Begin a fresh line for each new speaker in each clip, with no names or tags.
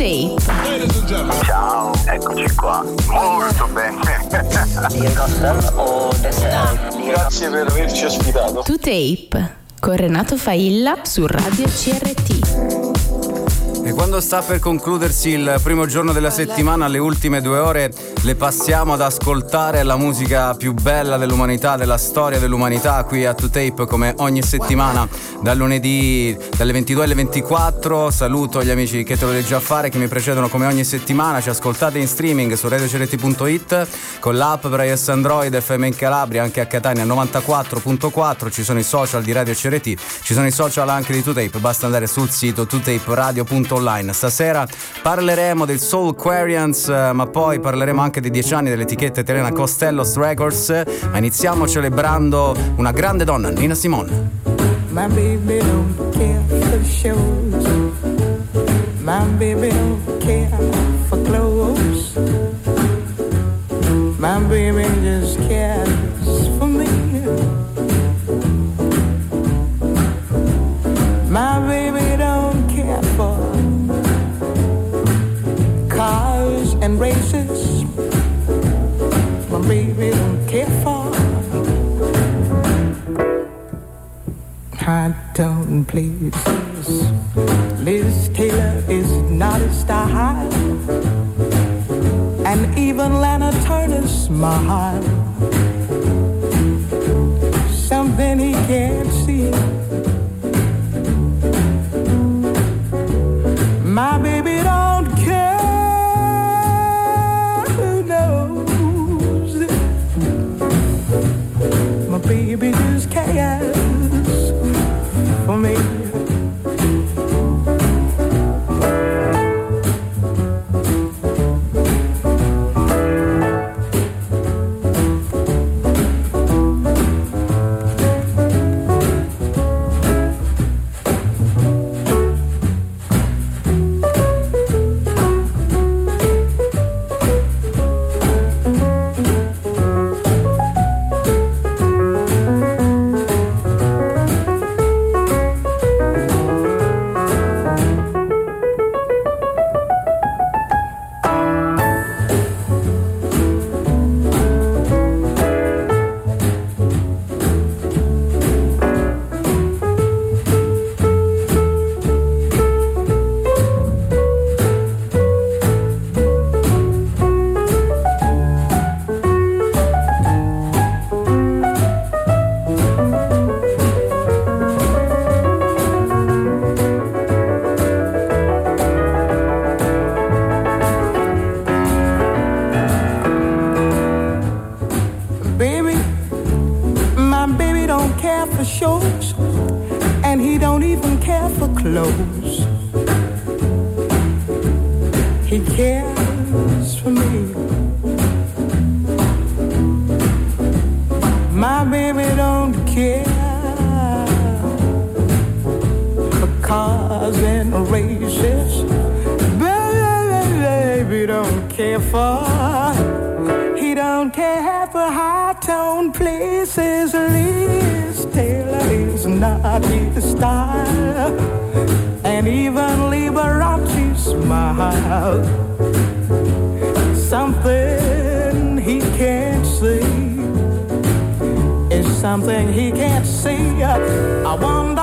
Tape.
Ciao, eccoci qua. Molto bene. Grazie per averci ospitato.
To Tape con Renato Failla su Radio CRT.
E quando sta per concludersi il primo giorno della settimana, le ultime due ore le passiamo ad ascoltare la musica più bella dell'umanità, della storia dell'umanità qui a 2Tape come ogni settimana dal lunedì dalle 22 alle 24. Saluto gli amici che te lo già fare che mi precedono come ogni settimana. Ci ascoltate in streaming su radiocrt.it con l'app per iOS Android FM in Calabria, anche a Catania 94.4. Ci sono i social di Radio CRT, ci sono i social anche di 2Tape. Basta andare sul sito 2taperadio.it online. Stasera parleremo del Soul Quarians, eh, ma poi parleremo anche dei dieci anni dell'etichetta italiana Costellos Records. Ma iniziamo celebrando una grande donna, Nina Simone. My baby don't care for shows. My baby don't care for clothes. My baby just cares for me. My baby and races. My baby don't care for. I don't please. Liz Taylor is not a style, and even Lana Turner's smile. Something he can't care for. He don't care for high tone places. Liz Taylor is not his style, and even Liberace smile. Something he can't see is something he can't see. I wonder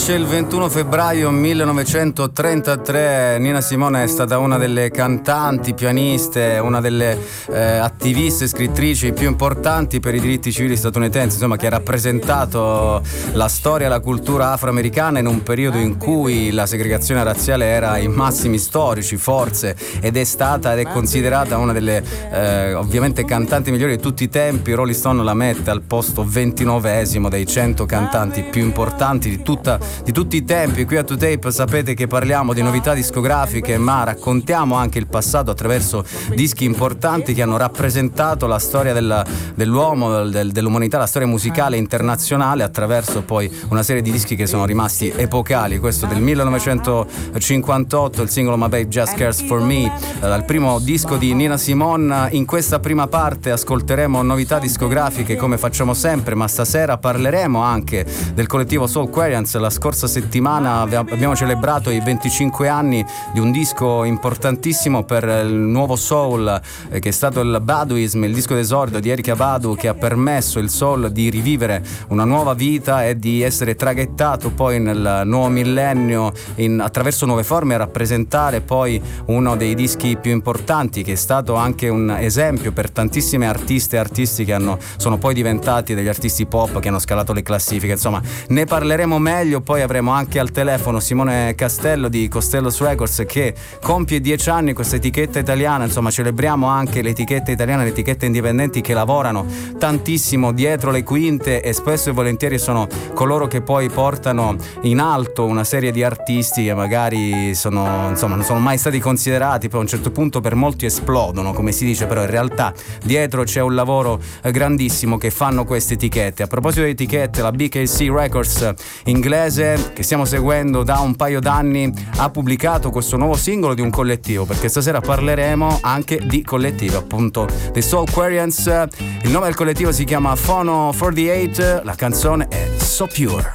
Nasce il 21 febbraio 1933, Nina Simone è stata una delle cantanti, pianiste, una delle eh, attiviste, scrittrici più importanti per i diritti civili statunitensi, insomma che ha rappresentato la storia e la cultura afroamericana in un periodo in cui la segregazione razziale era ai massimi storici, forze, ed è stata ed è considerata una delle eh, ovviamente cantanti migliori di tutti i tempi. Rolling Stone la mette al posto 29esimo dei 100 cantanti più importanti di tutta
di tutti i tempi. Qui a 2Tape sapete che parliamo di novità discografiche, ma raccontiamo anche il passato attraverso dischi importanti che hanno rappresentato la storia della, dell'uomo, del, dell'umanità, la storia musicale internazionale attraverso poi una serie di dischi che sono rimasti epocali. Questo del 1958, il singolo My Babe Just Cares For Me, eh, dal primo disco di Nina Simone. In questa prima parte ascolteremo novità discografiche come facciamo sempre, ma stasera parleremo anche del collettivo Soul Quarians. La scorsa settimana abbiamo celebrato i 25 anni di un disco importantissimo per il nuovo soul eh, che è stato il Baduism, il disco d'esordio di Erika Badu che ha permesso il soul di rivivere una nuova vita e di essere traghettato poi nel nuovo millennio in, attraverso nuove forme a rappresentare poi uno dei dischi più importanti che è stato anche un esempio per tantissime artiste e artisti che hanno, sono poi diventati degli artisti pop che hanno scalato le classifiche. Insomma, ne parleremo meglio, poi avremo anche al telefono Simone Castello di Costellos Records che compie dieci anni questa etichetta italiana, insomma celebriamo anche le etichette italiane, le etichette indipendenti che lavorano tantissimo dietro le quinte e spesso e volentieri sono coloro che poi portano in alto una serie di artisti che magari sono, insomma, non sono mai stati considerati, poi a un certo punto per molti esplodono, come si dice, però in realtà dietro c'è un lavoro eh, grandissimo che fanno queste etichette. A proposito di etichette, la BKC Records inglese che stiamo seguendo da un paio d'anni ha pubblicato questo nuovo singolo di un collettivo, perché stasera parleremo anche di collettivi, appunto The Soul Quarians. Il nome del collettivo si chiama Phono 48, la canzone è So Pure.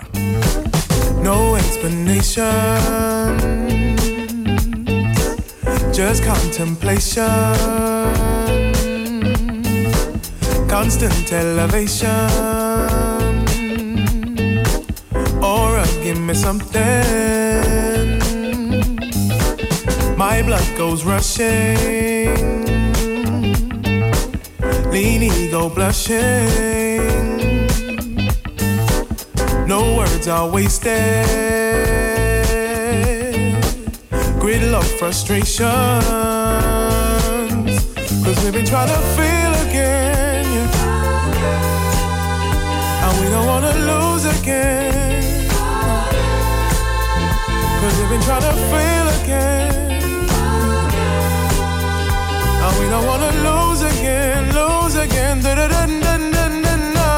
No explanation, just contemplation, constant elevation. Give me something. My blood goes rushing, lean ego blushing. No words are wasted. Gridlock frustrations. Cause we've been trying to feel again. Yeah. And we don't wanna lose again. Cause we've been trying to feel again. And we don't wanna lose again, lose again. Da -da -da -da -da -da -da.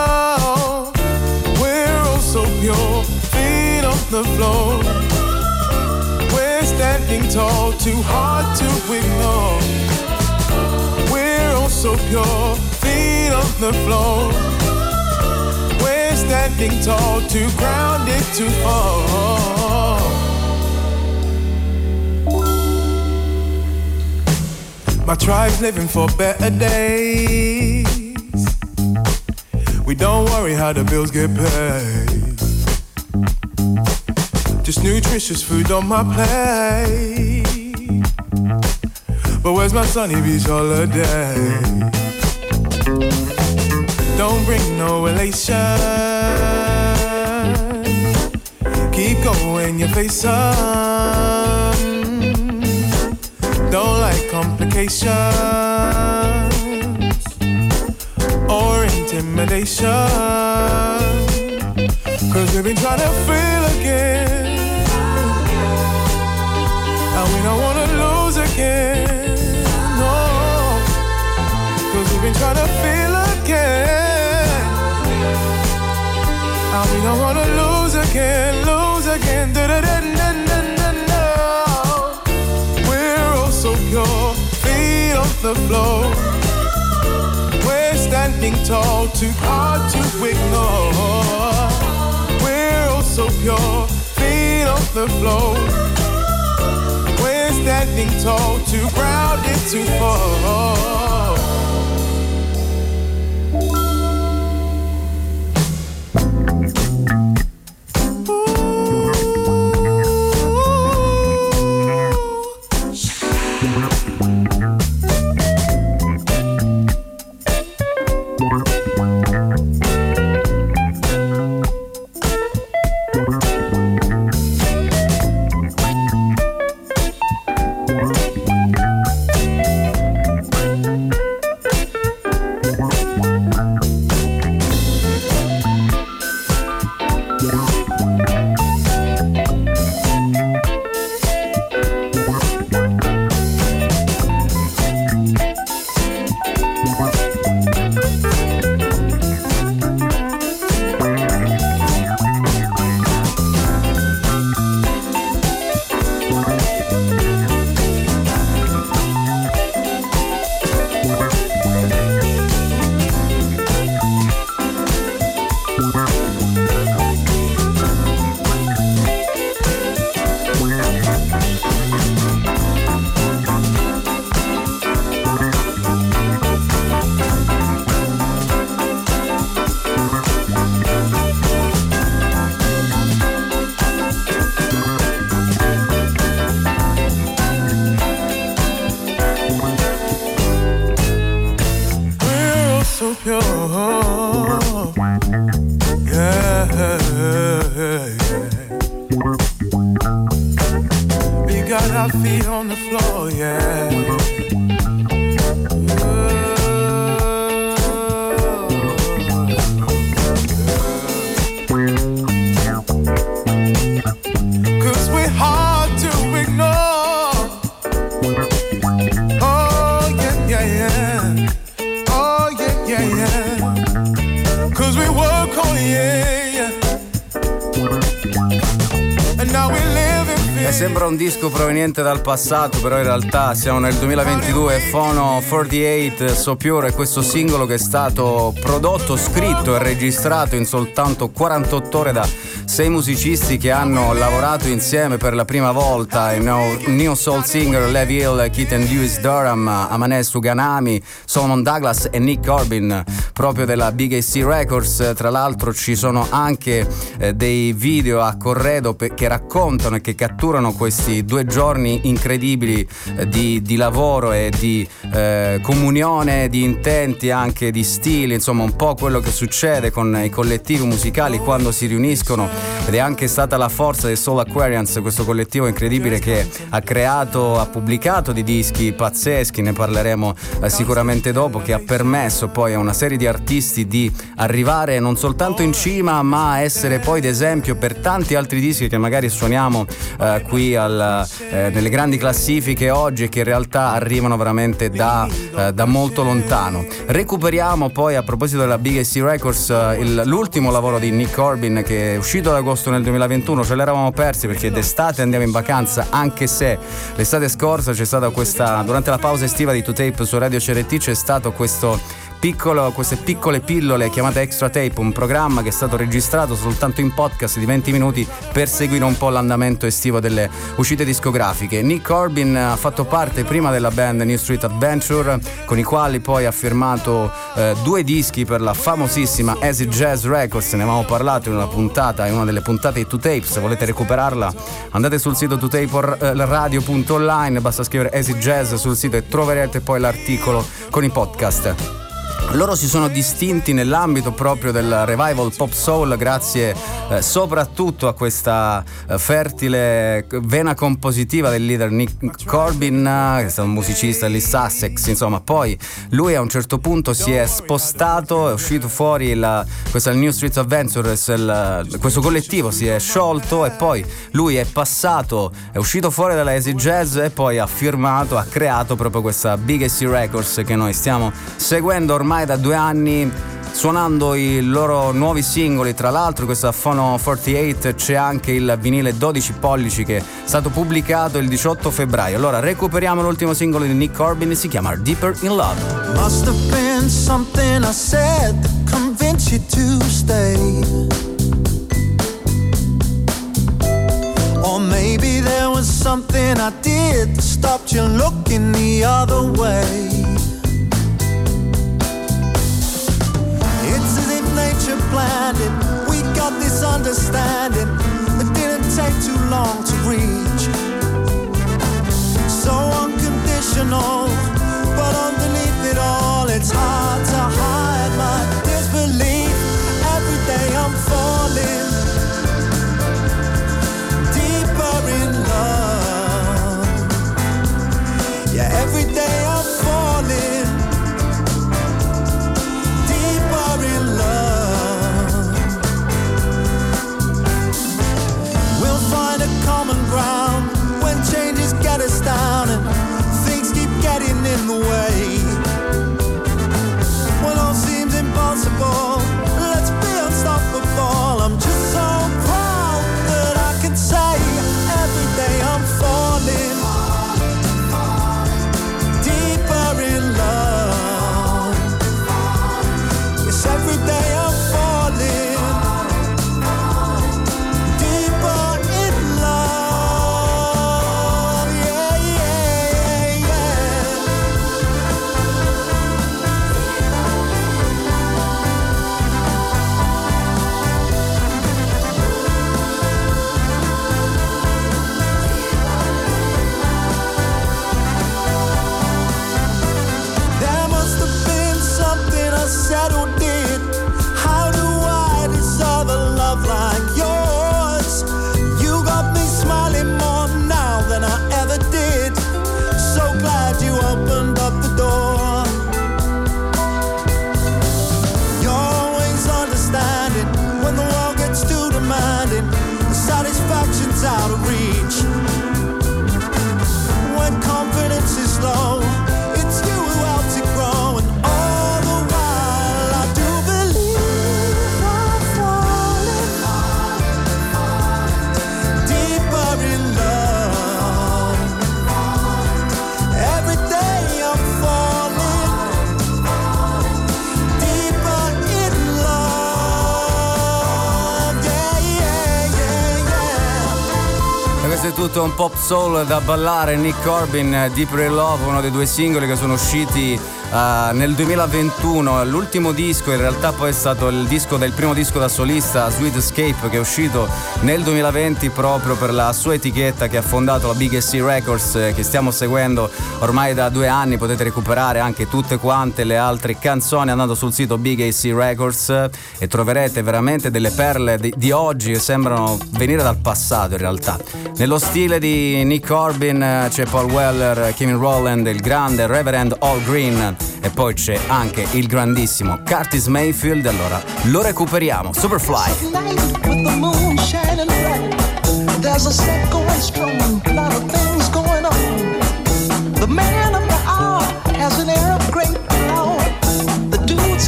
We're all so pure, feet on the floor. We're standing tall, too hard to ignore. We're all so pure, feet on the floor. We're standing tall, too grounded to fall. My tribe's living for better days. We don't worry how the bills get paid. Just nutritious food on my plate. But where's my sunny beach holiday? Don't bring no elation. Keep going, your face up. Complications or intimidation. Cause we've been trying to feel again. And we don't wanna lose again. No. Cause we've been trying to feel again. And we don't wanna lose again, lose again. Da-da-da-da-da-da-da. Pure, feet on the floor. We're standing tall, too hard to ignore. We're all so pure, feet on the floor. We're standing tall, too grounded to fall. Disco proveniente dal passato, però in realtà siamo nel 2022, Fono 48 So Pure è questo singolo che è stato prodotto, scritto e registrato in soltanto 48 ore da sei musicisti che hanno lavorato insieme per la prima volta, il Neo Soul Singer Levi Hill, Keaton Lewis Durham, Amanes Suganami, Solomon Douglas e Nick Corbin proprio della Big AC Records. Tra l'altro ci sono anche eh, dei video a corredo che raccontano e che catturano questi due giorni incredibili eh, di, di, lavoro e di eh, comunione di intenti, anche di stili, insomma un po' quello che succede con i collettivi musicali quando si riuniscono ed è anche stata la forza dei Soul Aquarians, questo collettivo incredibile che ha creato, ha pubblicato dei dischi pazzeschi, ne parleremo eh, sicuramente dopo, che ha permesso poi a una serie di artisti di arrivare non soltanto in cima ma essere poi d'esempio per tanti altri dischi che magari suoniamo eh, qui al, eh, nelle grandi classifiche oggi e che in realtà arrivano veramente da, eh, da molto lontano. Recuperiamo poi a proposito della Big AC Records eh, il, l'ultimo lavoro di Nick Corbin che è uscito ad agosto nel 2021, ce l'eravamo persi perché d'estate andiamo in vacanza, anche se l'estate scorsa c'è stata questa, durante la pausa estiva di 2Tape su Radio CRT c'è stato questo piccolo, queste piccole pillole chiamate Extra Tape, un programma che è stato registrato soltanto in podcast di 20 minuti per seguire un po' l'andamento estivo delle uscite discografiche. Nick Corbin ha fatto parte prima della band New Street Adventure, con i quali poi ha firmato eh, due dischi per la famosissima Acid Jazz Records, ne avevamo parlato in una puntata, in una delle puntate di 2Tape, se volete recuperarla andate sul sito 2taperadio.online, basta scrivere Acid Jazz sul sito e troverete poi l'articolo con i podcast. Loro si sono distinti nell'ambito proprio del revival pop soul grazie eh, soprattutto a questa eh, fertile vena compositiva del leader Nick Corbin, che è stato un musicista di Sussex, insomma, poi lui a un certo punto si è spostato, è uscito fuori la, questo New Street Adventures, il, questo collettivo si è sciolto e poi lui è passato, è uscito fuori dalla Easy Jazz e poi ha firmato, ha creato proprio questa Big AC Records che noi stiamo seguendo ormai ormai da due anni suonando i loro nuovi singoli. Tra l'altro, questa Phono 48 c'è anche il vinile 12 pollici che è stato pubblicato il 18 febbraio. Allora, recuperiamo l'ultimo singolo di Nick Corbin, si chiama Deeper in Love. Must have been something I said to convince you to stay. Or maybe there was something I did that stopped you looking the other way. Nature planned it. We got this understanding. It didn't take too long to reach. So unconditional, but underneath it all, it's hard to hide tutto un pop soul da ballare. Nick Corbin, Deep Ray Love, uno dei due singoli che sono usciti uh, nel 2021. L'ultimo disco in realtà poi è stato il disco del primo disco da solista Sweet Escape che è uscito nel 2020 proprio per la sua etichetta che ha fondato la Big SC Records eh, che stiamo seguendo ormai da due anni. Potete recuperare anche tutte quante le altre canzoni andando sul sito Big AC Records e troverete veramente delle perle di, di oggi che sembrano venire dal passato in realtà. Nello stile di Nick Corbin eh, c'è Paul Weller, Kevin Rowland, il grande Reverend All Green e poi c'è anche il grandissimo Curtis Mayfield. Allora lo recuperiamo. Superfly.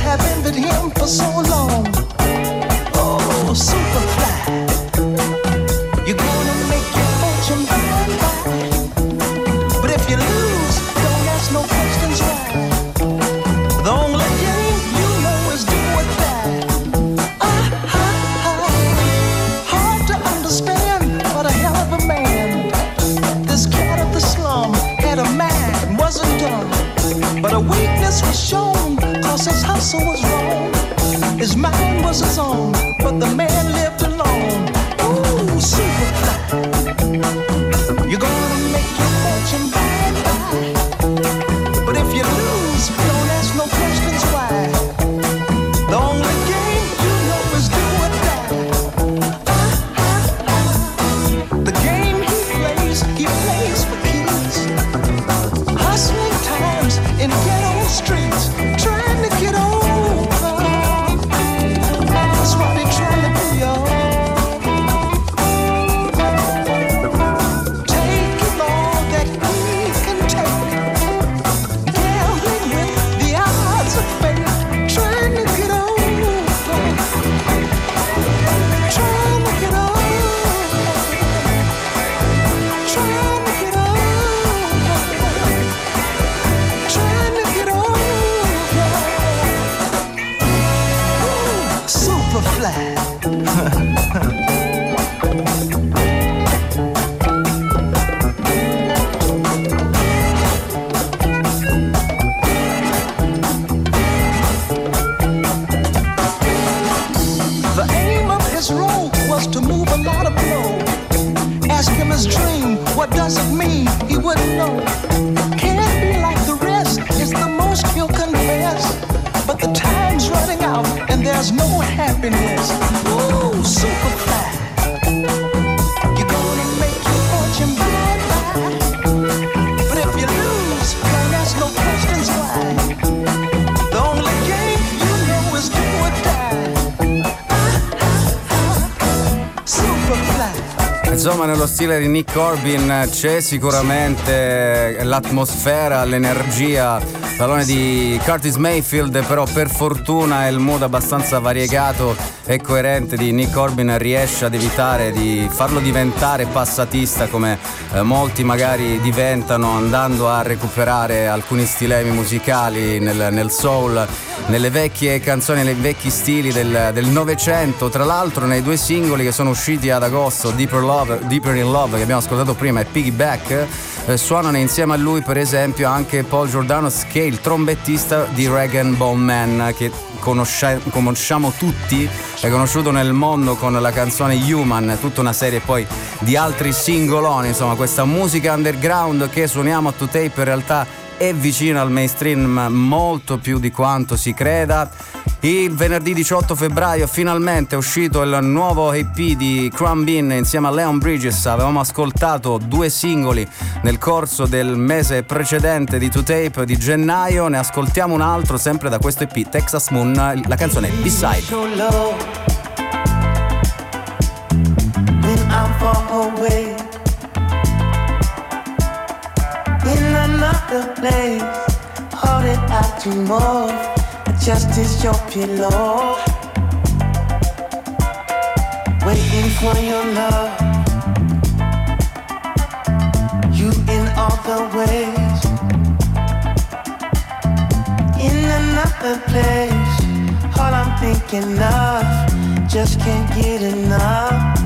Has envied him for so long. Oh, Superfly. Stile di Nick Corbin c'è sicuramente l'atmosfera, l'energia, talone di Curtis Mayfield, però per fortuna il mood abbastanza variegato e coerente di Nick Corbin riesce ad evitare di farlo diventare passatista come eh, molti magari diventano andando a recuperare alcuni stilemi musicali nel, nel soul nelle vecchie canzoni, nei vecchi stili del Novecento. Tra l'altro, nei due singoli che sono usciti ad agosto, Deeper, Love, Deeper in Love, che abbiamo ascoltato prima, e Piggyback, eh, suonano insieme a lui, per esempio, anche Paul Giordanos, che è il trombettista di Regan Bone Man, che conosce- conosciamo tutti, è conosciuto nel mondo con la canzone Human, tutta una serie poi di altri singoloni, insomma, questa musica underground che suoniamo a to tape in realtà è vicino al mainstream molto più di quanto si creda. Il venerdì 18 febbraio finalmente è uscito il nuovo EP di Crumb Bean insieme a Leon Bridges. Avevamo ascoltato due singoli nel corso del mese precedente di Two Tape di gennaio. Ne ascoltiamo un altro sempre da questo EP, Texas Moon. La canzone B-Side.
Another place. Hold it out to just as your pillow. Waiting for your love. You in all the ways. In another place. All I'm thinking of. Just can't get enough.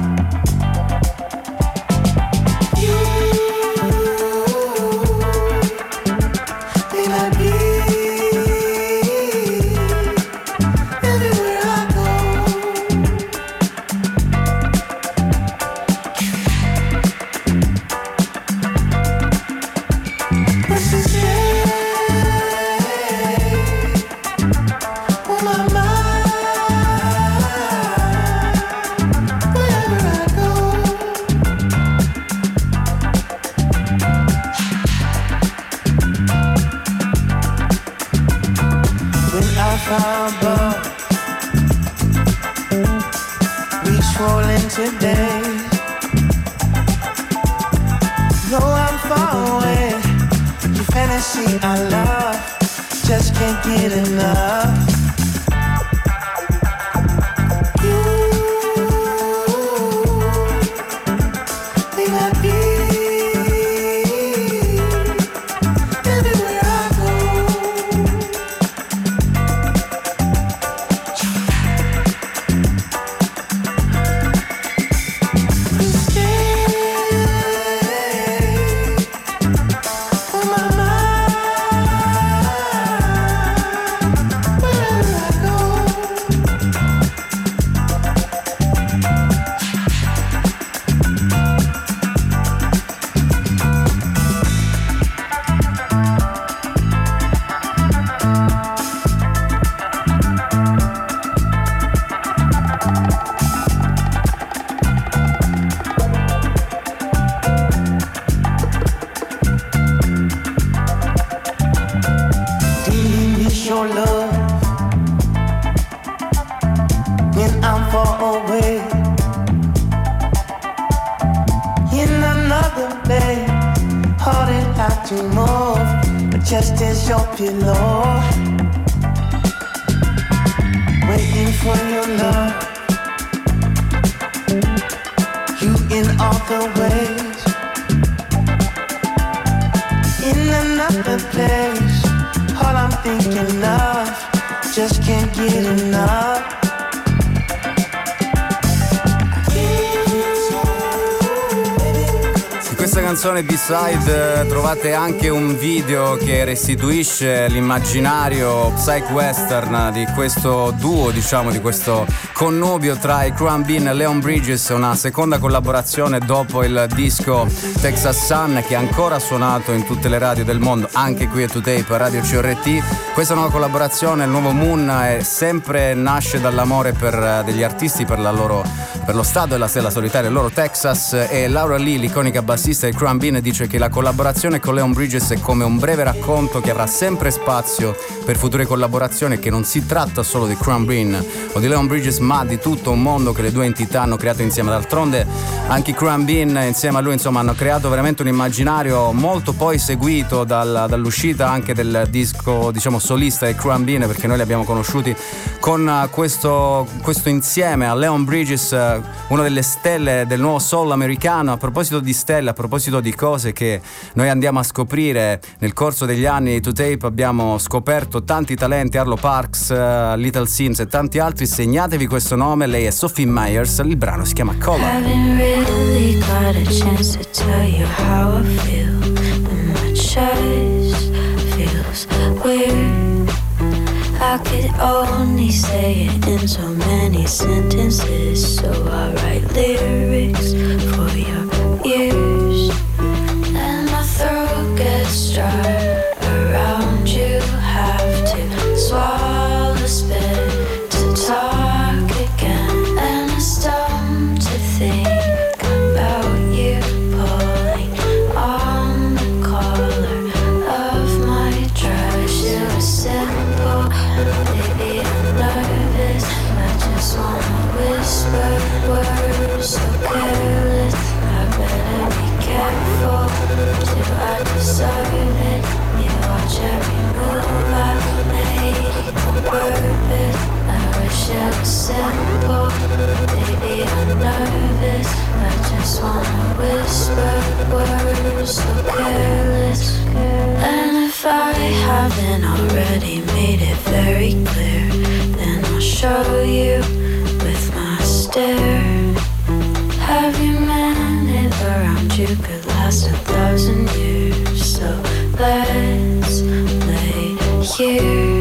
B-Side eh, trovate anche un video che restituisce l'immaginario psych western di questo duo, diciamo, di questo connubio tra i Cruan Bean e Leon Bridges, una seconda collaborazione dopo il disco Texas Sun che ha ancora suonato in tutte le radio del mondo, anche qui a 2Tape Radio CRT. Questa nuova collaborazione, il nuovo Moon, è sempre nasce dall'amore per eh, degli artisti, per, loro, per lo stato e la stella solitaria, loro Texas e Laura Lee, l'iconica bassista del Cruan Bean, dice che la collaborazione con Leon Bridges è come un breve racconto che avrà sempre spazio per future collaborazioni che non si tratta solo di Cruan Bean o di Leon Bridges ma di tutto un mondo che le due entità hanno creato insieme. D'altronde anche Cram Bean insieme a lui insomma, hanno creato veramente un immaginario molto poi seguito dal, dall'uscita anche del disco diciamo solista dei Cram Bean perché noi li abbiamo conosciuti con questo, questo insieme a Leon Bridges, una delle stelle del nuovo soul americano. A proposito di stelle, a proposito di cose che noi andiamo a scoprire nel corso degli anni to tape abbiamo scoperto tanti talenti, Arlo Parks, uh, Little Sims e tanti altri. Segnatevi questo questo nome, lei è Sophie Myers, il brano si chiama Color. Really got a chance to tell you how I feel, and my chest feels weird. I could only say it in so many sentences, so I write lyrics for your ears, and my throat gets dry simple. I'm nervous. I just wanna whisper words so careless.
And if I haven't already made it very clear, then I'll show you with my stare. Every minute around you could last a thousand years, so let's play here.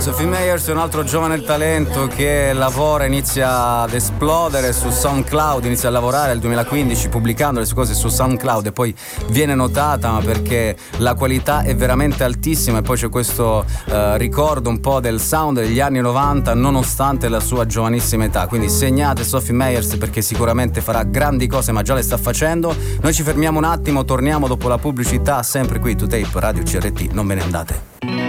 Sophie Meyers è un altro giovane talento che lavora, inizia ad esplodere su SoundCloud, inizia a lavorare nel 2015 pubblicando le sue cose su SoundCloud e poi viene notata perché la qualità è veramente altissima e poi c'è questo uh, ricordo un po' del sound degli anni 90 nonostante la sua giovanissima età. Quindi segnate Sophie Meyers perché sicuramente farà grandi cose ma già le sta facendo. Noi ci fermiamo un attimo, torniamo dopo la pubblicità sempre qui to Tape Radio CRT, non ve ne andate.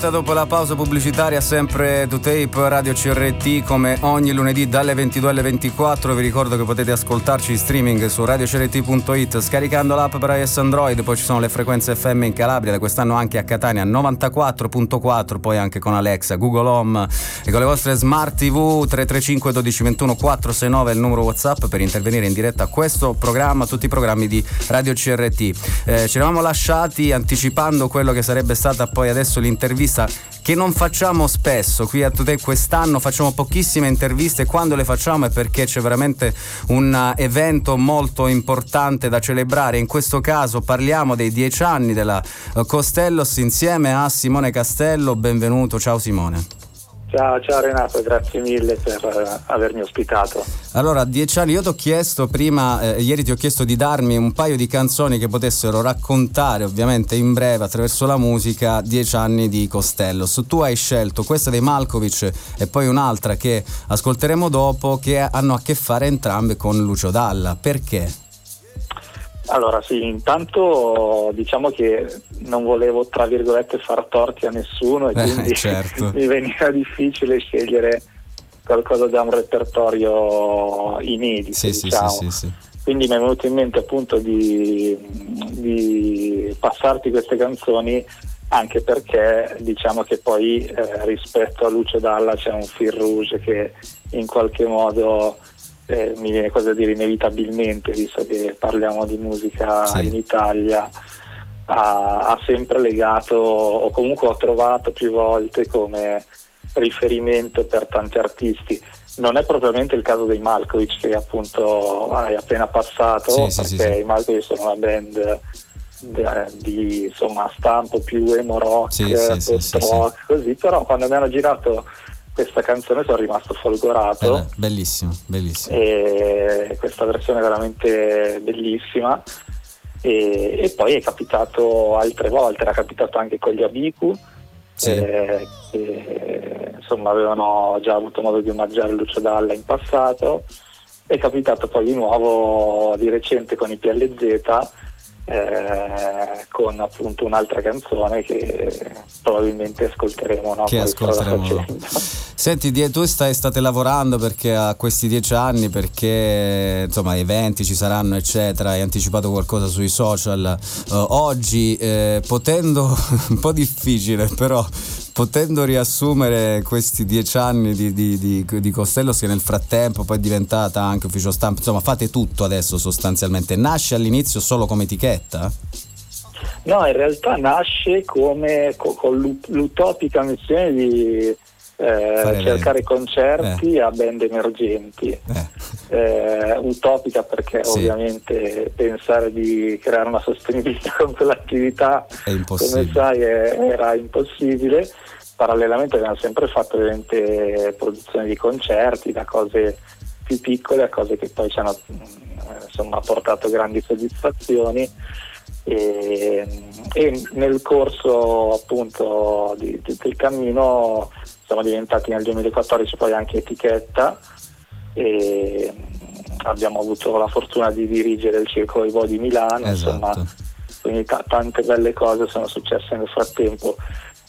Diretta dopo la pausa pubblicitaria, sempre to tape Radio CRT come ogni lunedì dalle 22 alle 24. Vi ricordo che potete ascoltarci in streaming su radiocrt.it scaricando l'app per iOS Android. Poi ci sono le frequenze FM in Calabria, quest'anno anche a Catania 94.4, poi anche con Alexa, Google Home e con le vostre smart TV 335 12 21 469 è il numero WhatsApp per intervenire in diretta a questo programma, tutti i programmi di Radio CRT. Eh, ci eravamo lasciati anticipando quello che sarebbe stata poi adesso adesso l'intervista che non facciamo spesso qui a Today. Quest'anno facciamo pochissime interviste. Quando le facciamo è perché c'è veramente un uh, evento molto importante da celebrare. In questo caso parliamo dei dieci anni della uh, Costellos insieme a Simone Castello. Benvenuto ciao Simone
Ciao, ciao Renato, grazie mille per uh, avermi ospitato.
Allora, dieci anni io ti ho chiesto prima, eh, ieri ti ho chiesto di darmi un paio di canzoni che potessero raccontare, ovviamente in breve, attraverso la musica, dieci anni di Costello. Tu hai scelto questa dei Malkovic e poi un'altra che ascolteremo dopo, che hanno a che fare entrambe con Lucio Dalla. Perché?
Allora sì, intanto diciamo che non volevo tra virgolette far torti a nessuno e eh, quindi certo. mi veniva difficile scegliere qualcosa da un repertorio inedito. Sì, diciamo. sì, sì, quindi mi è venuto in mente appunto di, di passarti queste canzoni anche perché diciamo che poi eh, rispetto a Lucio Dalla c'è un fil rouge che in qualche modo eh, mi viene quasi a dire inevitabilmente, visto che parliamo di musica sì. in Italia, ha, ha, sempre legato o comunque ho trovato più volte come riferimento per tanti artisti. Non è propriamente il caso dei Malkovich che appunto hai appena passato, sì, perché sì, i Malkovich sono una band di insomma, stampo più emo rock, post rock, così, però quando mi hanno girato questa canzone sono rimasto folgorato.
Eh, bellissimo, bellissimo.
E questa versione è veramente bellissima. E, e, poi è capitato altre volte, era capitato anche con gli Abiku, sì. eh, che insomma avevano già avuto modo di omaggiare Lucio Dalla in passato. È capitato poi di nuovo di recente con i PLZ eh, con appunto un'altra canzone che probabilmente ascolteremo. No?
Che ascolteremo. Senti, tu stai, state lavorando perché a questi dieci anni, perché insomma eventi ci saranno, eccetera, hai anticipato qualcosa sui social. Uh, oggi, eh, potendo, un po' difficile, però potendo riassumere questi dieci anni di, di, di, di, Costello che nel frattempo poi è diventata anche ufficio stampa, insomma fate tutto adesso sostanzialmente, nasce all'inizio solo come etichetta?
No, in realtà nasce come, con, l'utopica missione di eh, cercare concerti eh. a band emergenti. Eh. Eh, utopica perché sì. ovviamente pensare di creare una sostenibilità con quell'attività, come sai, era impossibile parallelamente abbiamo sempre fatto ovviamente produzioni di concerti, da cose più piccole a cose che poi ci hanno mm, insomma, portato grandi soddisfazioni e, e nel corso appunto di, di, del cammino siamo diventati nel 2014 poi anche etichetta e abbiamo avuto la fortuna di dirigere il Circolo Ivo di Milano, esatto. insomma, quindi t- tante belle cose sono successe nel frattempo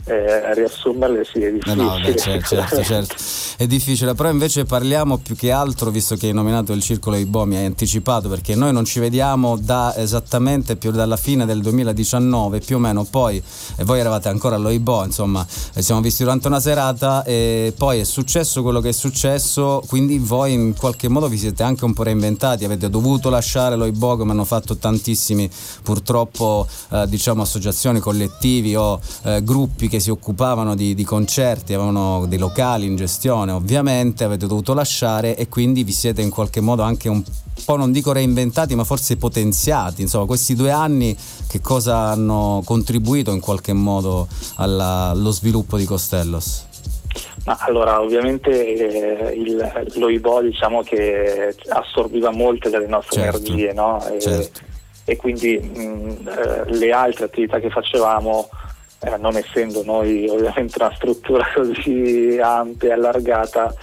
eh, riassumerle sì è difficile. No, beh,
certo, certo, certo, è difficile, però invece parliamo più che altro, visto che hai nominato il Circolo Ibo, mi hai anticipato, perché noi non ci vediamo da esattamente più dalla fine del 2019, più o meno, poi, e voi eravate ancora all'Oibo, insomma, siamo visti durante una serata e poi è successo quello che è successo, quindi voi in qualche modo vi siete anche un po' reinventati, avete dovuto lasciare l'Oibo come hanno fatto tantissimi purtroppo eh, diciamo associazioni, collettivi o eh, gruppi che si occupavano di, di, concerti, avevano dei locali in gestione, ovviamente avete dovuto lasciare e quindi vi siete in qualche modo anche un po' non dico reinventati, ma forse potenziati. Insomma, questi due anni che cosa hanno contribuito in qualche modo alla, allo sviluppo di Costellos?
Ma allora, ovviamente eh, il, l'OIBO diciamo che assorbiva molte delle nostre certo, energie, no? E, certo. e quindi mh, eh, le altre attività che facevamo eh, non essendo noi ovviamente una struttura così ampia e allargata,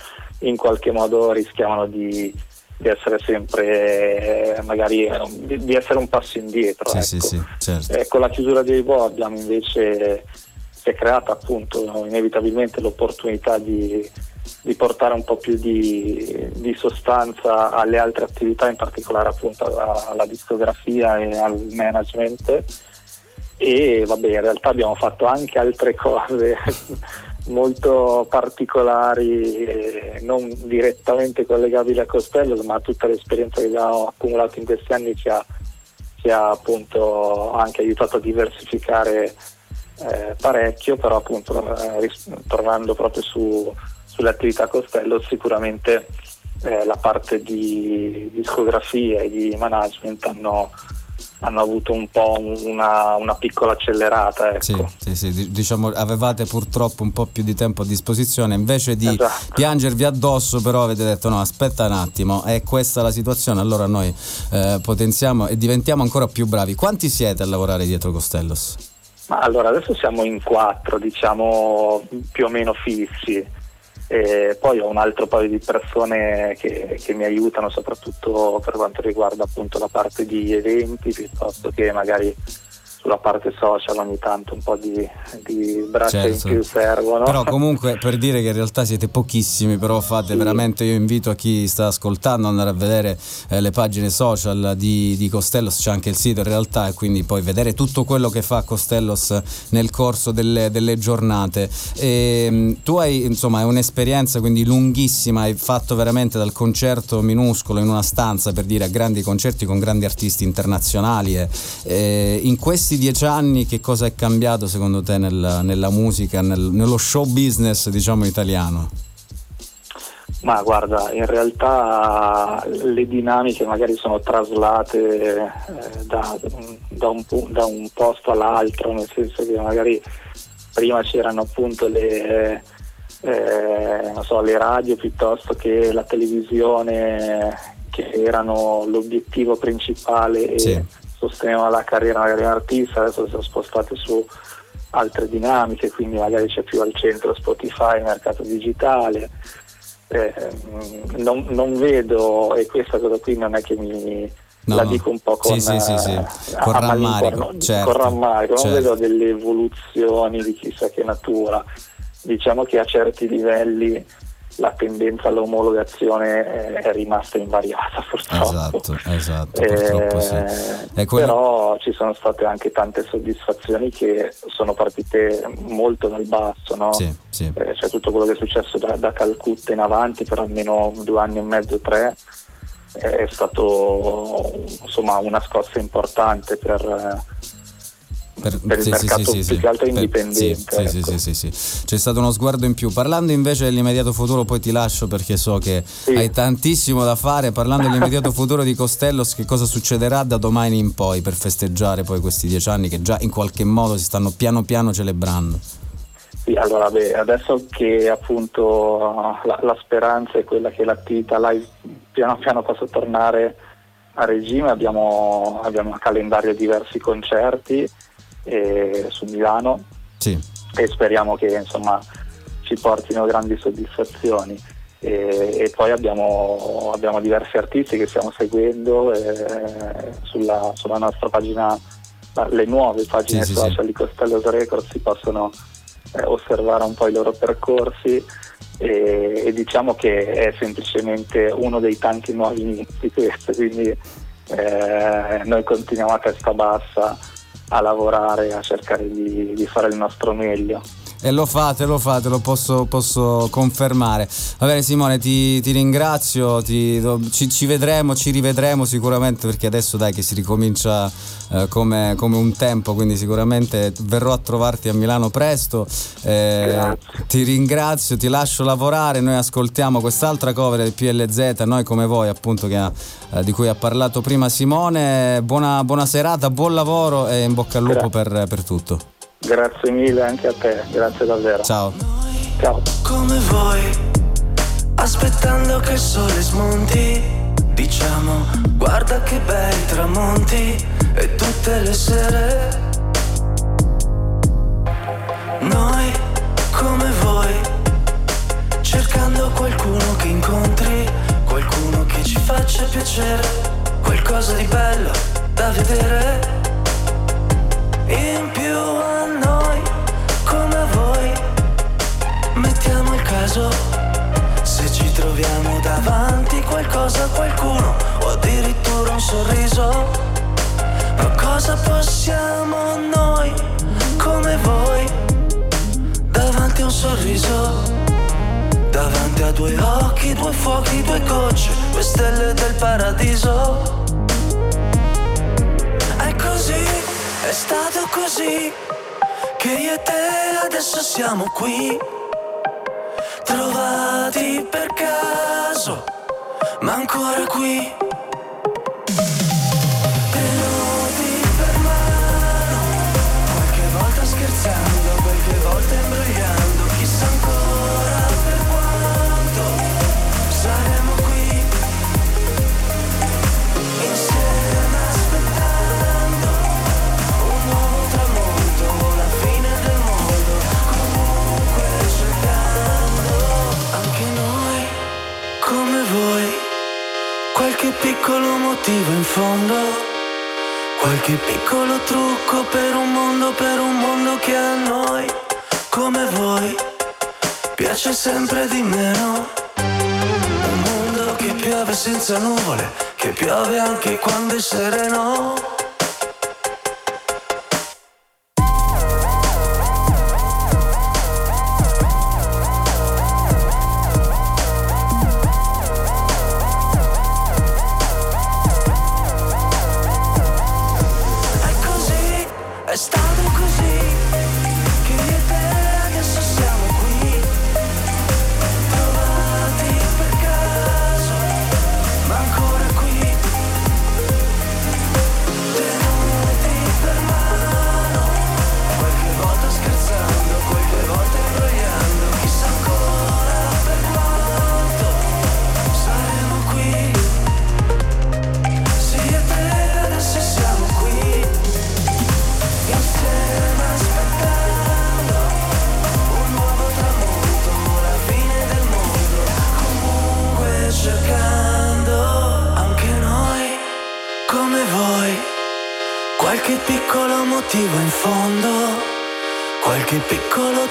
in qualche modo rischiavano di, di essere sempre eh, magari di, di, essere un passo indietro. Sì, ecco. sì, sì, certo. eh, con la chiusura dei abbiamo invece si è creata appunto inevitabilmente l'opportunità di, di portare un po' più di, di, sostanza alle altre attività, in particolare appunto alla, alla discografia e al management e vabbè in realtà abbiamo fatto anche altre cose molto particolari non direttamente collegabili a Costello ma tutta l'esperienza che abbiamo accumulato in questi anni ci ha, ci ha appunto anche aiutato a diversificare eh, parecchio però appunto eh, tornando proprio su, sulle attività Costello sicuramente eh, la parte di discografia e di management hanno hanno avuto un po' una, una piccola accelerata. Ecco.
Sì, sì, sì, diciamo avevate purtroppo un po' più di tempo a disposizione, invece di esatto. piangervi addosso però avete detto no aspetta un attimo, è questa la situazione, allora noi eh, potenziamo e diventiamo ancora più bravi. Quanti siete a lavorare dietro Costellos?
Ma allora adesso siamo in quattro, diciamo più o meno fissi. E poi ho un altro paio di persone che, che, mi aiutano soprattutto per quanto riguarda appunto la parte di eventi piuttosto che magari sulla parte social ogni tanto un po' di, di braccia certo. in più servono.
Però comunque per dire che in realtà siete pochissimi, però fate sì. veramente, io invito a chi sta ascoltando ad andare a vedere eh, le pagine social di, di, Costellos, c'è anche il sito in realtà e quindi poi vedere tutto quello che fa Costellos nel corso delle, delle giornate. E, ehm, tu hai insomma un'esperienza quindi lunghissima, hai fatto veramente dal concerto minuscolo in una stanza per dire a grandi concerti con grandi artisti internazionali e, e in questi questi dieci anni che cosa è cambiato secondo te nella, nella musica, nel, nello show business diciamo italiano?
Ma guarda, in realtà le dinamiche magari sono traslate eh, da, da, un, da, un, posto all'altro, nel senso che magari prima c'erano appunto le, eh, so, le radio piuttosto che la televisione che erano l'obiettivo principale e sì sostenevano la carriera magari di un artista, adesso si sono spostati su altre dinamiche, quindi magari c'è più al centro Spotify, mercato digitale. Eh, non, non, vedo, e questa cosa qui non è che mi no, la dico un po' con,
sì, sì, sì, con rammarico, certo,
con rammarico. non certo. vedo delle evoluzioni di chissà che natura. Diciamo che a certi livelli la tendenza all'omologazione è rimasta invariata purtroppo.
Esatto, esatto, purtroppo sì.
Eh, quello... Però ci sono state anche tante soddisfazioni che sono partite molto dal basso, no?
sì, sì.
Eh, cioè tutto quello che è successo da, da Calcutta in avanti per almeno due anni e mezzo, tre, è stato insomma una scossa importante per per, per il mercato sì, sì, più che altro indipendente.
Sì, ecco. sì, sì, c'è stato uno sguardo in più. Parlando invece dell'immediato futuro, poi ti lascio perché so che hai tantissimo da fare. Parlando dell'immediato futuro di Costellos, che cosa succederà da domani in poi per festeggiare poi questi dieci anni che già in qualche modo si stanno piano piano celebrando?
Sì, allora beh, adesso che appunto la, la speranza è quella che l'attività live piano piano possa tornare a regime, abbiamo, abbiamo a calendario diversi concerti eh, su Milano
sì.
e speriamo che insomma, ci portino grandi soddisfazioni. E, e poi abbiamo, abbiamo, diversi artisti che stiamo seguendo eh, sulla, sulla, nostra pagina, le nuove pagine sì, social sì, di Costello Records si possono eh, osservare un po' i loro percorsi e, e, diciamo che è semplicemente uno dei tanti nuovi inizi questo, quindi eh, noi continuiamo a testa bassa a lavorare, a cercare di, di fare il nostro meglio.
E lo fate, lo fate, lo posso, posso confermare. Va bene Simone, ti, ti ringrazio, ti, ci, ci, vedremo, ci rivedremo sicuramente perché adesso dai che si ricomincia eh, come, come, un tempo, quindi sicuramente verrò a trovarti a Milano presto. Eh, ti ringrazio, ti lascio lavorare, noi ascoltiamo quest'altra cover del PLZ, noi come voi appunto ha, eh, di cui ha parlato prima Simone. Buona, buona serata, buon lavoro e in bocca al lupo per, per tutto.
Grazie mille anche a te, grazie davvero.
Ciao.
Ciao.
Come vuoi, aspettando che il sole smonti, diciamo, guarda che bei tramonti e tutte le sere. Noi, come voi, cercando qualcuno che incontri, qualcuno che ci faccia piacere, qualcosa di bello da vedere. In più a noi, come voi, mettiamo il caso. Se ci troviamo davanti qualcosa, qualcuno o addirittura un sorriso. Ma cosa possiamo noi, come voi, davanti a un sorriso? Davanti a due occhi, due fuochi, due gocce, due stelle del paradiso. È stato così che io e te adesso siamo qui, trovati per caso, ma ancora qui. piccolo motivo in fondo, qualche piccolo trucco per un mondo, per un mondo che a noi, come voi, piace sempre di meno. Un mondo che piove senza nuvole, che piove anche quando è sereno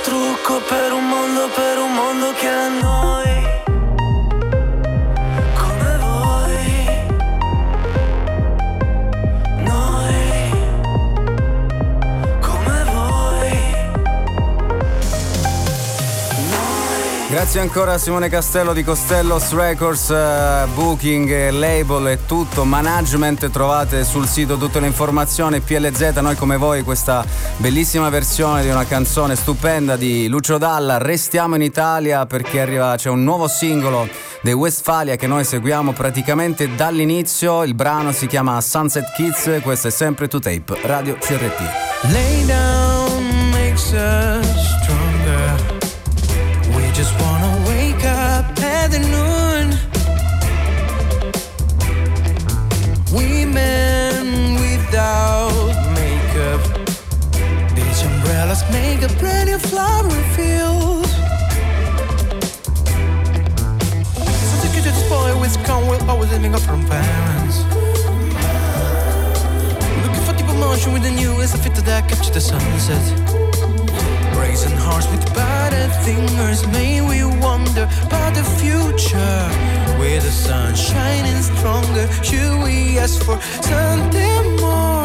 trucco per un mondo, per un mondo che a noi
Grazie ancora a Simone Castello di Costellos Records, uh, booking, label e tutto, management, trovate sul sito tutte le informazioni, PLZ, noi come voi questa bellissima versione di una canzone stupenda di Lucio Dalla, restiamo in Italia perché arriva, c'è un nuovo singolo dei Westfalia che noi seguiamo praticamente dall'inizio, il brano si chiama Sunset Kids, questo è sempre to tape, Radio CRT. Lay down makes us without makeup. These umbrellas make a brand new flower field. Since the kid to spoil with come, we're always living up from parents. Looking for deep emotion with the newest fit to that capture the sunset brazen hearts with battered fingers. May we wonder about the future, where the sun shining stronger. Should we ask for something more?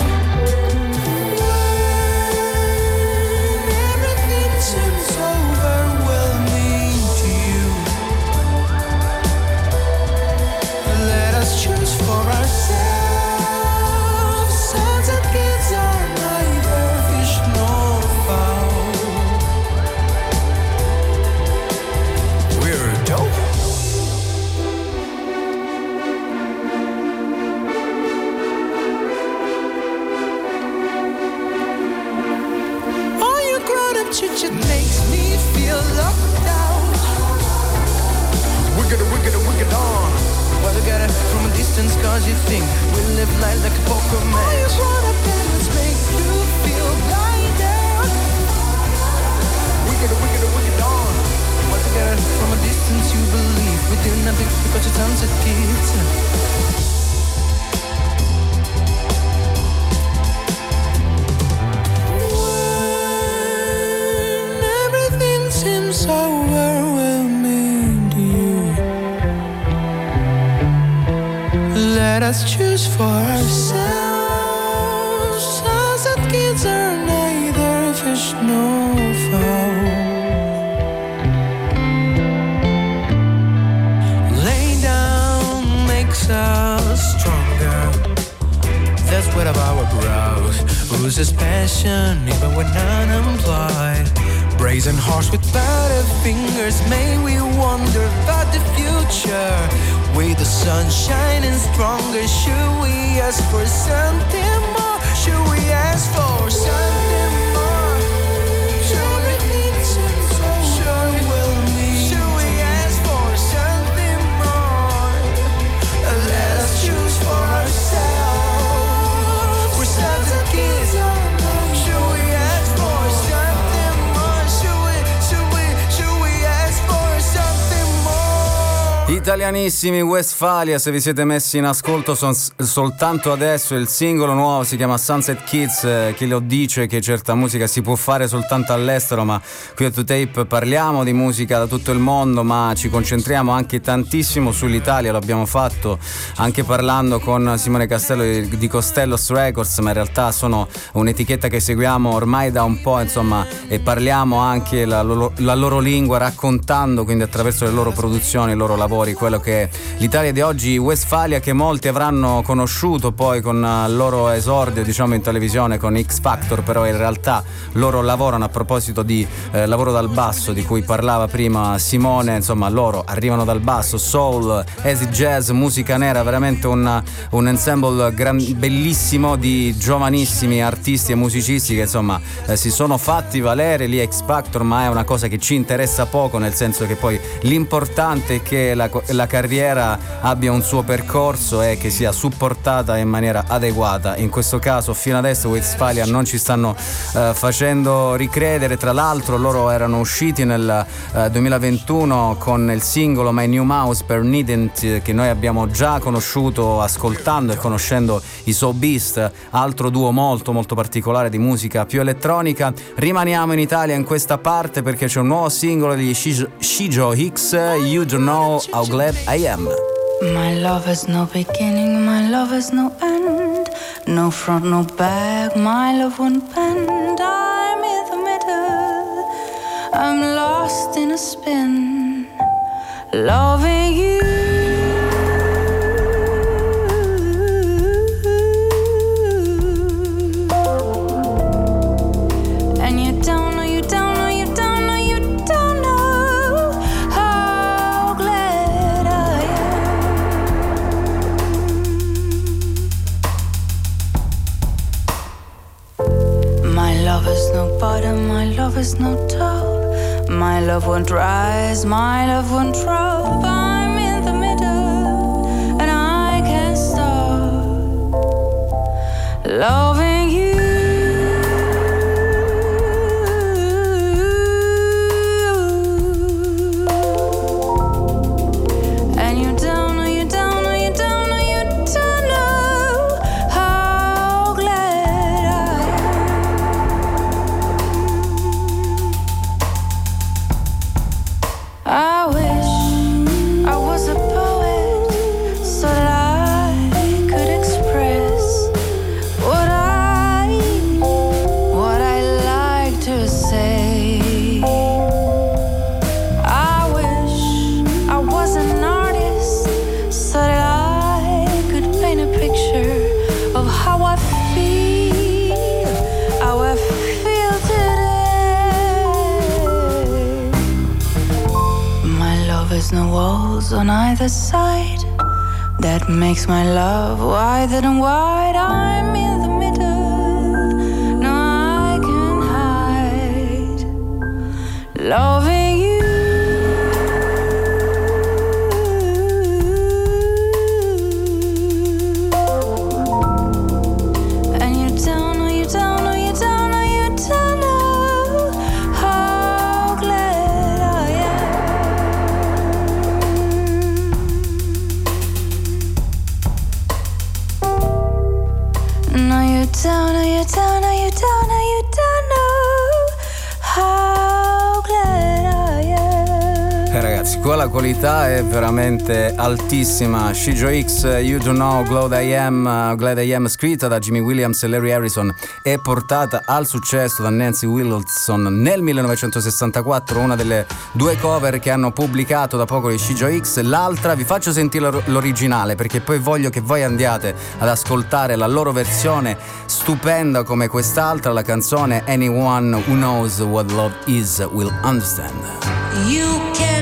Distance, cause you think we live life like a poker match. All you wanna dance make you feel blinded. Wicked, wicked, wicked on. At it from a distance, you believe we do nothing because your sunset kids. Let us choose for ourselves. Sunset kids are neither fish nor fowl. Lay down makes us stronger. That's what of our brows. Loses passion even when unemployed. Brazen hearts with battered fingers. May we wonder about the future with the sun shining stronger, should we ask for something
Italianissimi Westfalia, se vi siete messi in ascolto son, soltanto adesso il singolo nuovo si chiama Sunset Kids, eh, chi lo dice che certa musica si può fare soltanto all'estero, ma qui a 2Tape parliamo di musica da tutto il mondo, ma ci concentriamo anche tantissimo sull'Italia, l'abbiamo fatto anche parlando con Simone Castello di, di Costellos Records, ma in realtà sono un'etichetta che seguiamo ormai da un po', insomma, e parliamo anche la loro, la loro lingua raccontando quindi attraverso le loro produzioni, i loro lavori quello che è l'Italia di oggi, Westfalia che molti avranno conosciuto poi con eh, il loro esordio diciamo in televisione con X Factor, però in realtà loro lavorano a proposito di eh, lavoro dal basso di cui parlava prima Simone, insomma loro arrivano dal basso, soul, acid jazz, musica nera, veramente un, un ensemble gran, bellissimo di giovanissimi artisti e musicisti che insomma eh, si sono fatti valere. Lì X Factor, ma è una cosa che ci interessa poco nel senso che poi l'importante è che la, la carriera abbia un suo percorso e che sia supportata in maniera adeguata. In questo caso fino adesso Westfalia non ci stanno uh, facendo ricredere, tra l'altro loro erano usciti nel uh, 2021 con il singolo My New Mouse per Needent che noi abbiamo già conosciuto ascoltando e conoscendo i So Beast, altro duo molto molto particolare di musica più elettronica. Rimaniamo in Italia in questa parte perché c'è un nuovo singolo degli Shijo Hicks, You Don't Know How glad I am.
My love has no beginning, my love has no end. No front, no back, my love won't bend. I'm in the middle, I'm lost in a spin, loving you. Love is no top. My love won't rise, my love won't drop. I'm in the middle, and I can't stop loving. On either side that makes my love wider than wide. I'm in the middle, no, I can hide. Loving.
Qua la qualità è veramente altissima. Shijo X, You Don't Know, Glad I Am, Glad I Am, scritta da Jimmy Williams e Larry Harrison e portata al successo da Nancy Wilson nel 1964, una delle due cover che hanno pubblicato da poco di Shijo X. L'altra vi faccio sentire l'originale perché poi voglio che voi andiate ad ascoltare la loro versione stupenda come quest'altra, la canzone Anyone Who Knows What Love Is Will Understand.
You can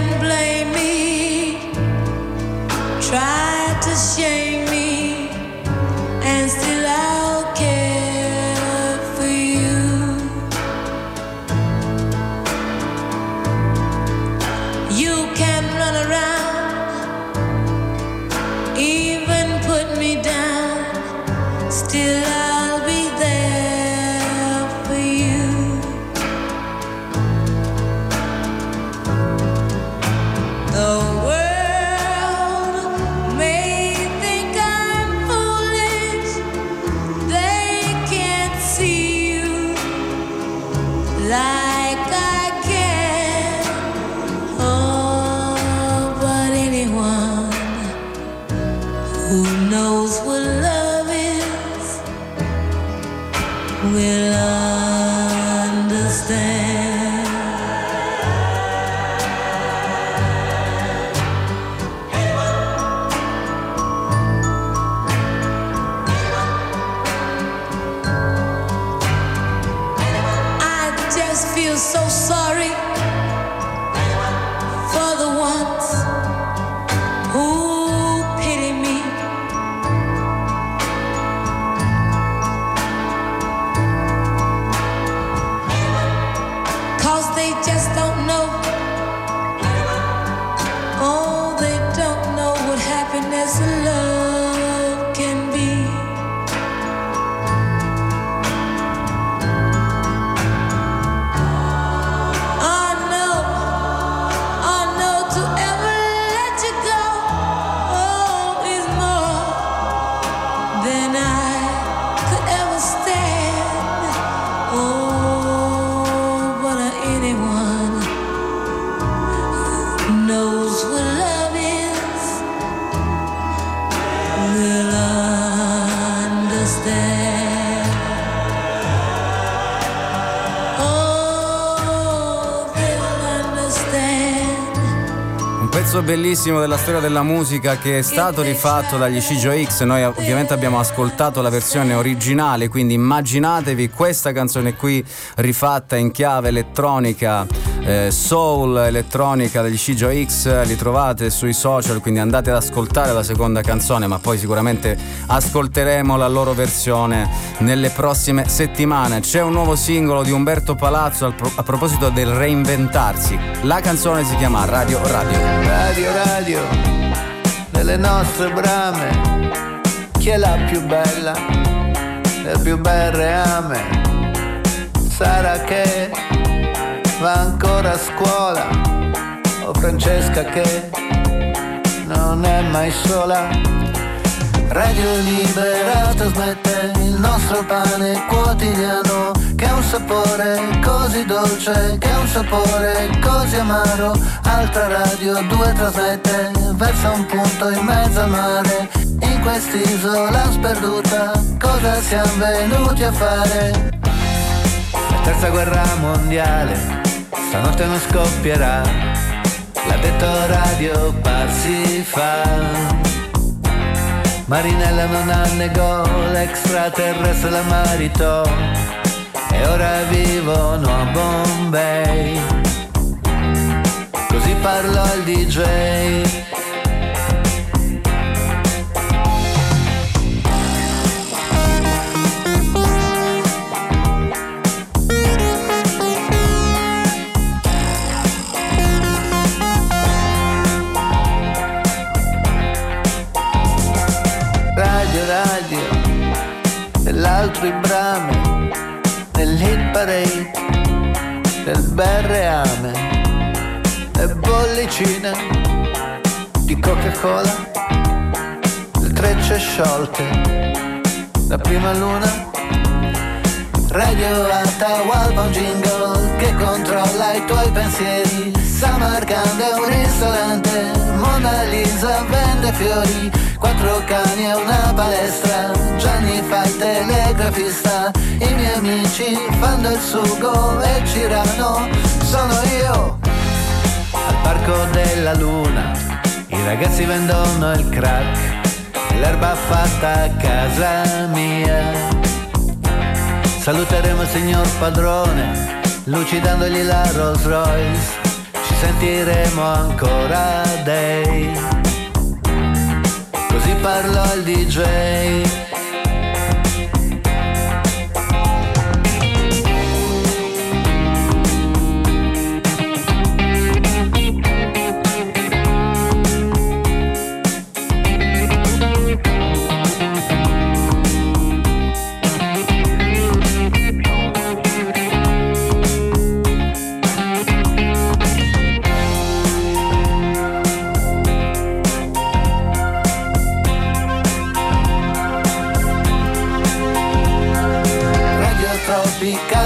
bellissimo della storia della musica che è stato rifatto dagli Cigio X. Noi ovviamente abbiamo ascoltato la versione originale, quindi immaginatevi questa canzone qui rifatta in chiave elettronica, eh, soul elettronica degli Cigio X. Li trovate sui social, quindi andate ad ascoltare la seconda canzone, ma poi sicuramente ascolteremo la loro versione nelle prossime settimane. C'è un nuovo singolo di Umberto Palazzo a proposito del reinventarsi. La canzone si chiama Radio Radio.
Radio radio delle nostre brame chi è la più bella del più bel reame Sara che va ancora a scuola o Francesca che non è mai sola Radio Libera trasmette il nostro pane quotidiano che ha un sapore così dolce, che ha un sapore così amaro. Altra radio, due trasmette, versa un punto in mezzo al mare. In quest'isola sperduta, cosa siamo venuti a fare? La terza guerra mondiale, stanotte non scoppierà. L'ha detto radio, parsi fa. Marinella non ha nego, l'extraterrestre la maritò e ora vivono a Bombay. Così parlò il DJ altri brani nell'hit parade del berreame e bollicine di Coca-Cola, le trecce sciolte, la prima luna, radio alta, Walpa un jingle che controlla i tuoi pensieri, Samarkand è un ristorante, Mona Lisa vende fiori, quattro cani e una palestra, Gianni fa il telegrafista, i miei amici fanno il sugo e girano, sono io al parco della luna, i ragazzi vendono il crack, l'erba fatta a casa mia. Saluteremo il signor padrone, lucidandogli la Rolls Royce, sentiremo ancora dei. Così parlò il DJ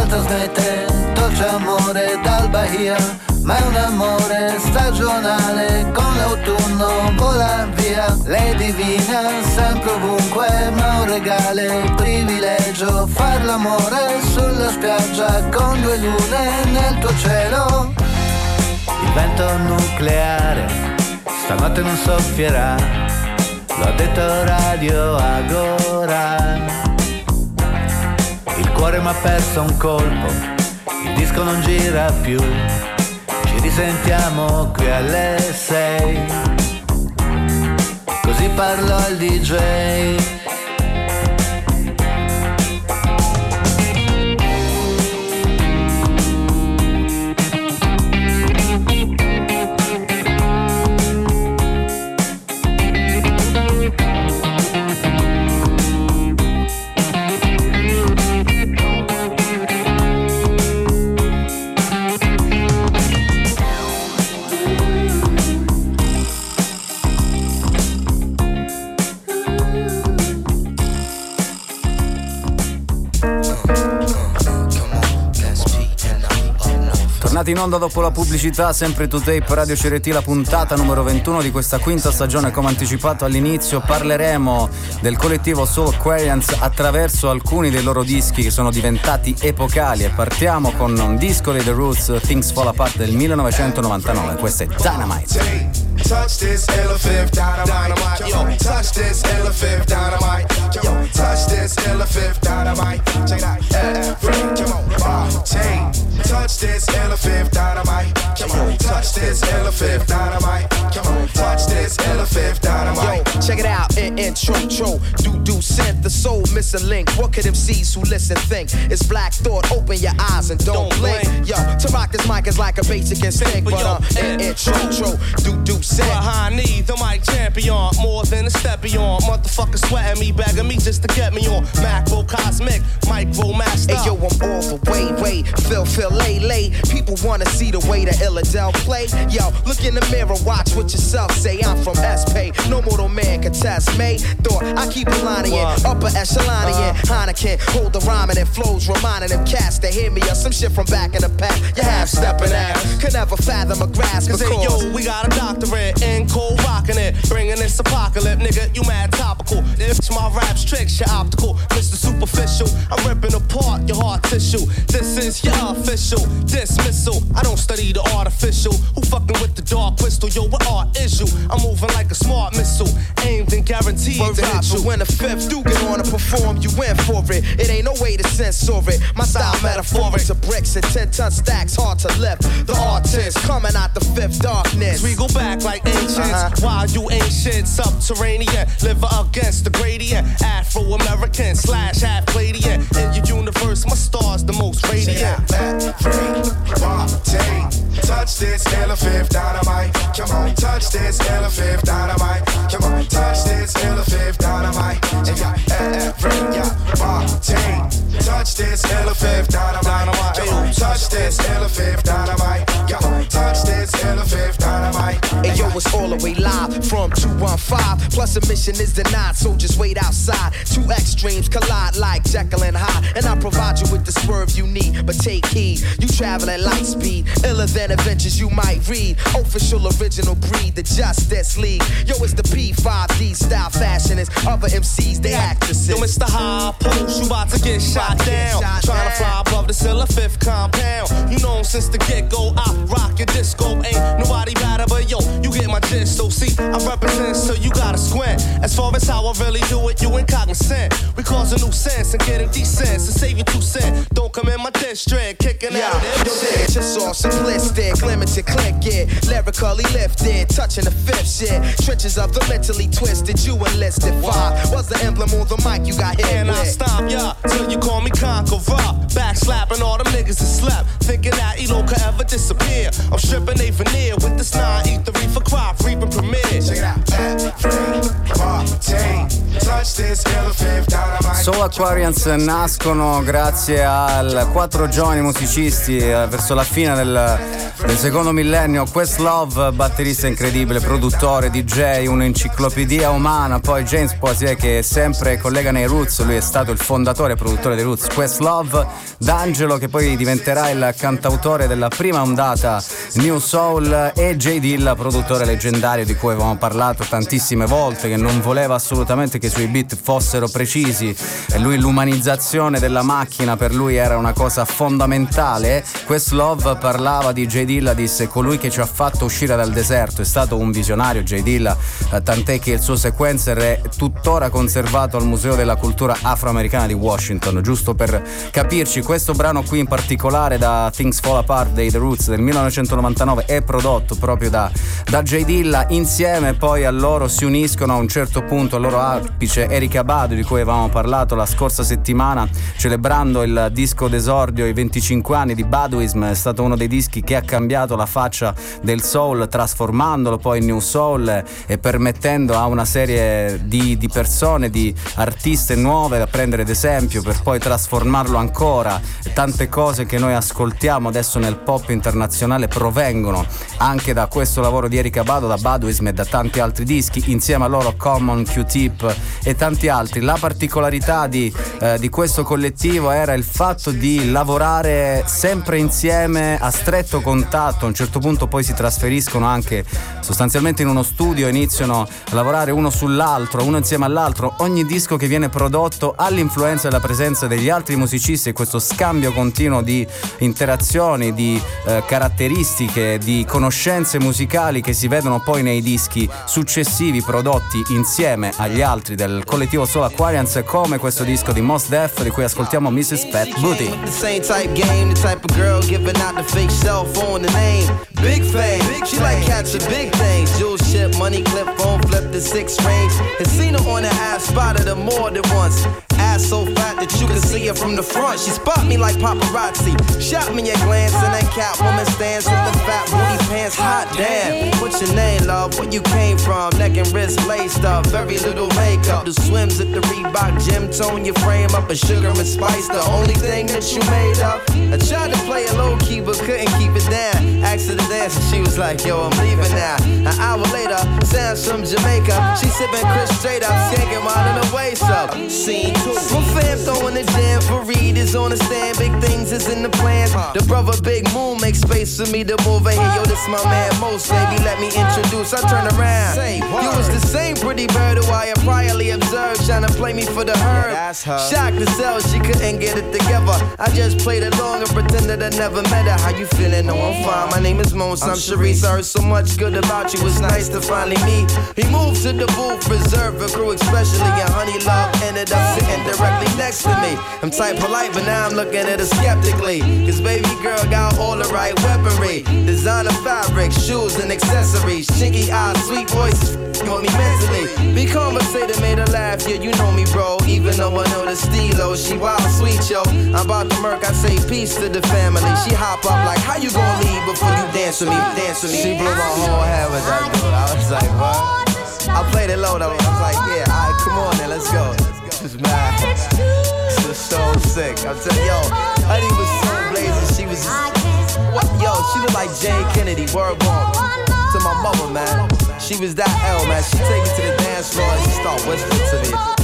trasmette dolce amore dal Bahia, ma è un amore stagionale con l'autunno vola via. Le divina sempre ovunque ma un regale privilegio far l'amore sulla spiaggia con due lune nel tuo cielo. Il vento nucleare stanotte non soffierà l'ho detto Radio Agora cuore mi ha perso un colpo il disco non gira più ci risentiamo qui alle sei. Così parlò il DJ.
Tornati in onda dopo la pubblicità, sempre to tape Radio CRT, la puntata numero 21 di questa quinta stagione. Come anticipato all'inizio, parleremo del collettivo Soul Aquarians attraverso alcuni dei loro dischi che sono diventati epocali. E partiamo con un disco dei The Roots, Things Fall Apart del 1999. Questo è Dynamite.
Touch this elephant dynamite. Yo, touch this elephant dynamite. Yo, touch this elephant dynamite. Check it out. Every, come on, party. Touch this elephant dynamite. Come on, touch this elephant dynamite. Come on, touch this elephant dynamite.
Yo, check it out. In intro, tro, do do sent the soul missing link. What could MCs who listen think? It's black thought. Open your eyes and don't, don't blink. blink. Yo, to rock this mic is like a basic instinct, but um, in intro, tro, do do set.
Behind me, the mic champion, more than a step beyond. Motherfucker sweating me, begging me just to get me on. Macro cosmic, micro master.
Hey yo, I'm all the way, way. Phil, Phil, lay, lay. People wanna see the way that Illadel play. Yo, look in the mirror, watch what yourself say. I'm from S-Pay, no mortal man can test me. Thought I keep a line in, upper echelon in. Uh-huh. Heineken, hold the rhyming and flows, reminding them cats to hear me or some shit from back in the past. You half stepping ass, could never fathom a grasp.
Cause, hey, yo, we got a doctorate in cold rocking it. Bringing this apocalypse, nigga, you mad topical. It's my rap's tricks, you're optical. Mr. Superficial, I'm ripping apart your heart tissue. This is your official dismissal. I don't study the artificial. Who fucking with the dark crystal? Yo, what art is you? I'm moving like a smart missile, aimed and guaranteed
Word
to hit you.
When the fifth do get on to perform, you win for it. It ain't no way to censor it. My style metaphoric to bricks and 10 ton stacks, hard to lift. The artist coming out the fifth darkness.
We go back like ancient uh-huh. While you shit, subterranean, live against the gradient. Afro American slash half Palladian. In your universe, my star's the most radiant. Touch this elephant dynamite. Come on, touch this elephant dynamite. Come on, touch this elephant dynamite. And yeah, every yeah. Touch this elephant dynamite. Come on, touch this elephant dynamite. Yeah, touch this elephant dynamite.
Hey yo, it's all the way live from 215. Plus admission is denied, so just wait outside. Two extremes collide like Jekyll and Hyde. And I provide you with the swerve you need, but take heed. You travel at light speed, iller than adventures you might read. Official original breed, the Justice League. Yo, it's the P5D style fashionist. Other MCs, they actresses.
Yo, Mr. High Post, you about to get shot down. Trying to fly above the Silla fifth compound. You know since the get go, I rock your disco. Ain't nobody better, but yo, you get my gist. So see, I represent, so you gotta squint. As far as how I really do it, you ain't cognizant. We cause a new sense and getting decent. So save you two cents. Don't come in my district, kicking
yeah.
out of
shit. Just all simplistic, limited click it. Lyrically lifted, touching the fifth shit. Trenches of the mentally twisted, you enlisted. Five was the emblem on the mic you got hit
And
with.
I stop ya till you call me conqueror. Back slapping all them niggas that slept. Thinking that Elo could ever disappear. I'm stripping a veneer with this 9 for crop, reaping premiere.
Check it out.
Soul Aquarians nascono grazie a quattro giovani musicisti eh, verso la fine del, del secondo millennio. Questlove, batterista incredibile, produttore, DJ, un'enciclopedia umana. Poi James Poisier che è sempre collega nei Roots, lui è stato il fondatore e produttore dei Roots. Questlove, D'Angelo che poi diventerà il cantautore della prima ondata New Soul e J. Dilla, produttore leggendario di cui avevamo parlato tantissime volte, che non voleva assolutamente che i suoi beat fossero precisi e lui l'umanizzazione della macchina per lui era una cosa fondamentale. Questlove parlava di J. Dilla, disse colui che ci ha fatto uscire dal deserto, è stato un visionario J. Dilla, eh, tant'è che il suo sequencer è tuttora conservato al Museo della Cultura Afroamericana di Washington, giusto per capirci, questo brano qui in particolare da Things Fall Apart dei The Roots del 1999 è prodotto proprio da, da J. Dilla, insieme poi a loro si uniscono a un certo punto al loro apice Erika Badu di cui avevamo parlato la scorsa settimana celebrando il disco d'esordio i 25 anni di Baduism è stato uno dei dischi che ha cambiato la faccia del soul trasformandolo poi in new soul e permettendo a una serie di, di persone di artiste nuove da prendere ad esempio per poi trasformarlo ancora tante cose che noi ascoltiamo adesso nel pop internazionale provengono anche da questo lavoro di Erika Badu da Baduism e da tanti altri dischi insieme a loro Common, Q-Tip e tanti altri. La particolarità di, eh, di questo collettivo era il fatto di lavorare sempre insieme a stretto contatto, a un certo punto poi si trasferiscono anche sostanzialmente in uno studio, iniziano a lavorare uno sull'altro, uno insieme all'altro, ogni disco che viene prodotto ha l'influenza e la presenza degli altri musicisti e questo scambio continuo di interazioni, di eh, caratteristiche, di conoscenze musicali che si vedono poi nei dischi successivi prodotti insieme agli altri del collettivo Soul Aquarians come questo disco di Mos Def di cui ascoltiamo Mrs. Fat Booty.
Big fame, she like catching big things. Jewel ship, money clip, phone flip, the six range. And seen her on the ass, spotted her more than once. Ass so fat that you can see her from the front. She spot me like paparazzi. Shot me a glance and that cat woman Damn. What's your name, love? Where you came from? Neck and wrist laced up. Very little makeup. The swims at the Reebok gym tone your frame up. A sugar and spice, the only thing that you made up. I tried to play it low key, but couldn't keep it down. Asked her to dance and she was like, yo, I'm leaving now. An hour later, sounds from Jamaica. She sipping Chris straight up, skanking while in her waist up. Scene two. My fam throwing the jam for Reed is on the stand. Big things is in the plans. The brother Big Moon makes space for me to move in here. Yo, this my man Most, baby. Let me introduce. I turn around. You was the same pretty bird who I had priorly observed, trying to play me for the herd. Shocked to sell, she couldn't get it together. I just played along and pretended I never met her. How you feeling? No, I'm fine. My name is Mons. I'm Sharice. I heard so much good about you. It's nice to finally meet. He moved to the booth, reserved for crew, especially. And Honey Love ended up sitting directly next to me. I'm type polite, but now I'm looking at her skeptically. Cause baby girl got all the right weaponry. Designer fabric, shoes and accessories. Chinky eyes, sweet voices, got me mentally. Be conversated, made her laugh. Yeah, you know me, bro. Even though I know the stilo, she wild sweet, yo. I'm about to murk, I say peace to the family. She hop up like, how you gonna leave before you dance with me? Dance with me. She blew my whole head with that dude. I was like, what? I played it low though. I was like, yeah, alright, come on then, let's go. Is mad. This is so sick. I'm telling yo, Honey was so blazing. She was just? Yo, she looked like Jane Kennedy. Word bomb. To my mother, man. She was that L, man. She take it to the dance floor and she start whispering to me.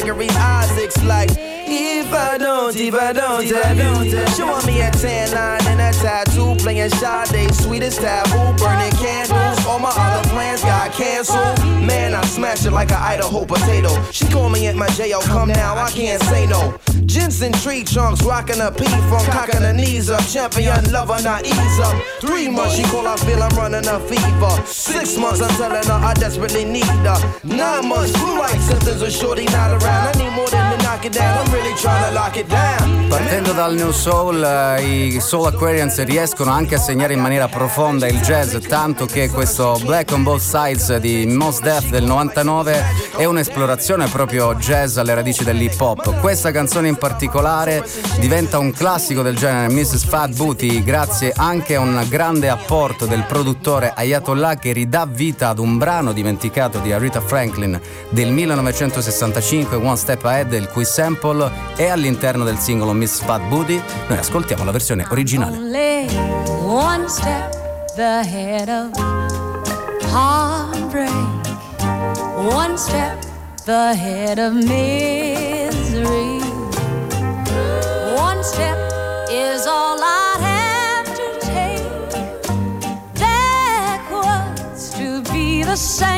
Gregory Isaacs like. If I don't, if I don't, if I don't. She want me a tan line and a tattoo, playing Sade, sweetest taboo, burning candles. All my other plans got canceled. Man, I smashed it like an Idaho potato. She call me at my jail, come now, I can't say no. Jensen tree trunks, rocking a P from cocking her knees up. Champion lover, not ease up. Three months, she call, I feel I'm running a fever. Six months, I'm telling her I desperately need her. Nine months, blue light symptoms with shorty not around. I need more than
Partendo dal New Soul, eh, i Soul Aquarians riescono anche a segnare in maniera profonda il jazz, tanto che questo Black on Both Sides di Most Death del 99 è un'esplorazione proprio jazz alle radici dell'hip hop. Questa canzone in particolare diventa un classico del genere Mrs. Fat Booty grazie anche a un grande apporto del produttore Ayatollah che ridà vita ad un brano dimenticato di Aretha Franklin del 1965, One Step Ahead, il cui sample è all'interno del singolo Miss Fat Booty. Noi ascoltiamo la versione originale.
One step ahead of heartbreak, one step ahead of misery. One step is all I have to take backwards to be the same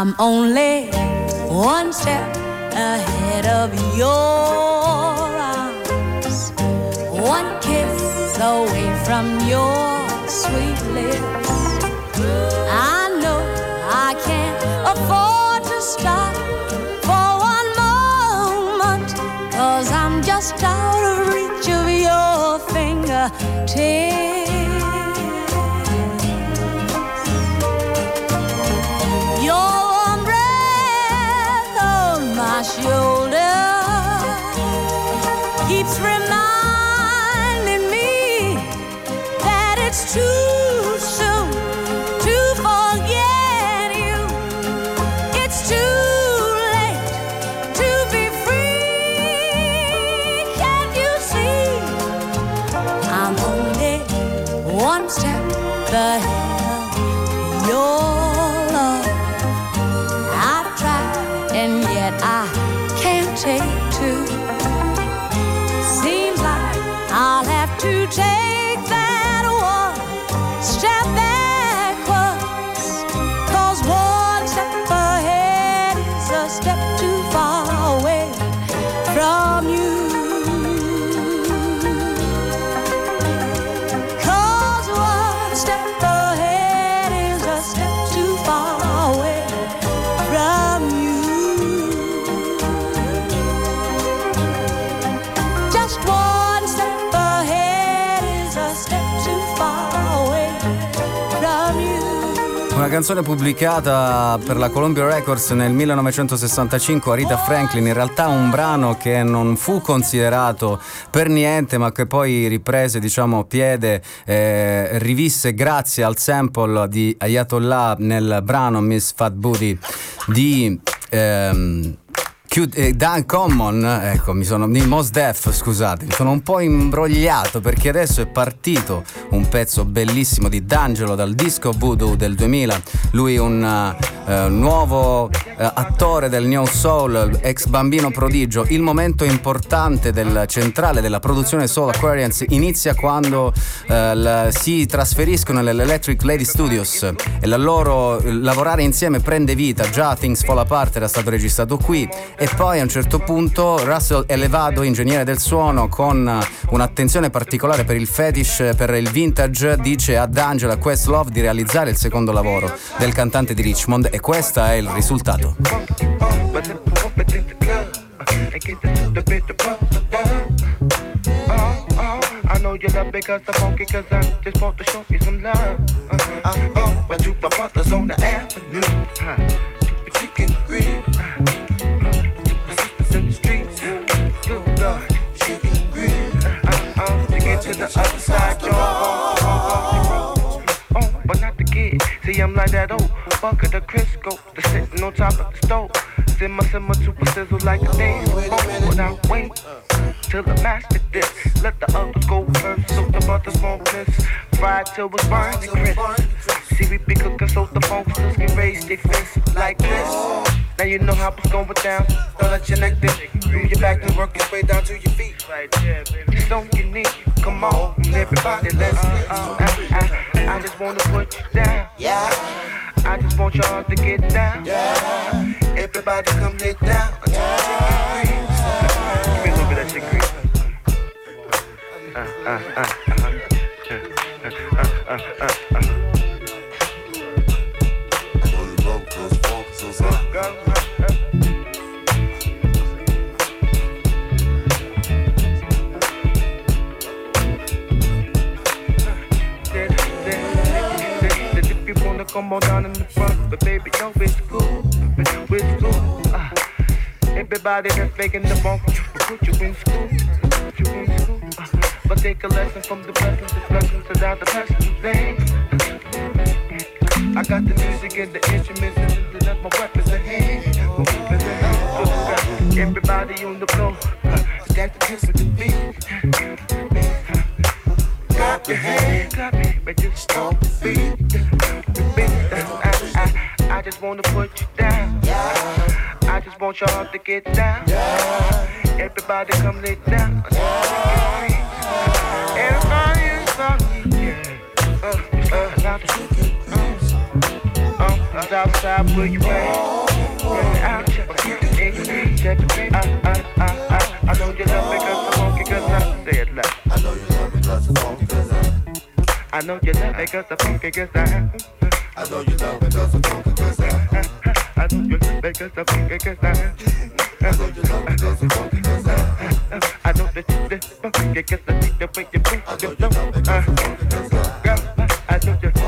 I'm only one step ahead of your arms, one kiss away from your sweet lips. I know I can't afford to stop for one moment, cause I'm just out of reach of your fingertips.
Canzone pubblicata per la Columbia Records nel 1965 a Rita Franklin, in realtà un brano che non fu considerato per niente ma che poi riprese diciamo piede, eh, rivisse grazie al sample di Ayatollah nel brano Miss Fat Booty di... ehm, Chiud- eh, Dan Common, ecco, mi sono. Mos Def, scusate, mi sono un po' imbrogliato perché adesso è partito un pezzo bellissimo di D'Angelo dal disco Voodoo del 2000. Lui un eh, nuovo eh, attore del New Soul, ex bambino prodigio. Il momento importante del centrale della produzione Soul Aquarians inizia quando eh, l- si trasferiscono nell'Electric Lady Studios e la loro lavorare insieme prende vita. Già Things Fall Apart era stato registrato qui e poi a un certo punto Russell Elevado, ingegnere del suono, con un'attenzione particolare per il fetish, per il vintage, dice ad Angela Questlove di realizzare il secondo lavoro del cantante di Richmond e questo è il risultato.
I know you love it cause I'm funky cause I just want to show you some love. Uh, uh, oh, but you my brothers on the avenue. Uh, but chicken grill. To the other side, y'all. Oh, but not the kid. See, I'm like that oh. old bucket of Crisco that's sitting on top of the stove. Simmer, simmer, super sizzle like a damn phone. But I wait till the master dip. Let the others go first, so the butters won't miss. Fried till it's burning crisp. See, we be cooking so the folks can raise their fists like this. Now you know how it's going down. Don't let your neck dip. Move your back and work your way down to your feet. It's on your knee. Come on, everybody, let's. Uh, I, I, I just wanna put you down. Yeah. I just want y'all to get down. Yeah. Everybody come get down. Yeah. Give me a little bit of chicken grease. Uh, uh, uh, uh, uh, uh, uh, uh, uh. Come on down in the front, but baby, no, it's cool, But you it's cool. Uh, everybody that's making the funk, put you in school, put you in school. Uh, but take a lesson from the blessings, the blessings without the blessings. I got the music and the instruments, and that's my weapons at hand. Everybody on the floor, uh, that's the kiss with the beat. Clap your hands, clap it, but just stomp the beat. I just wanna put you down. I just want y'all to get down. Everybody come lay down. Everybody is on me. Uh, uh, now uh, Southside where you at? Out, it, check it, uh, uh, uh, uh. I know you love me I'm funky I said love. I know you love me cause I'm funky cause I I know you love me cause I'm funky cause I I know you love me cause I'm funky cause I I know you me cause I'm funky cause I I know you love me cause I'm funky cause I I know that you love funky cause I think the way you move I know you love me cause I'm funky cause I I know you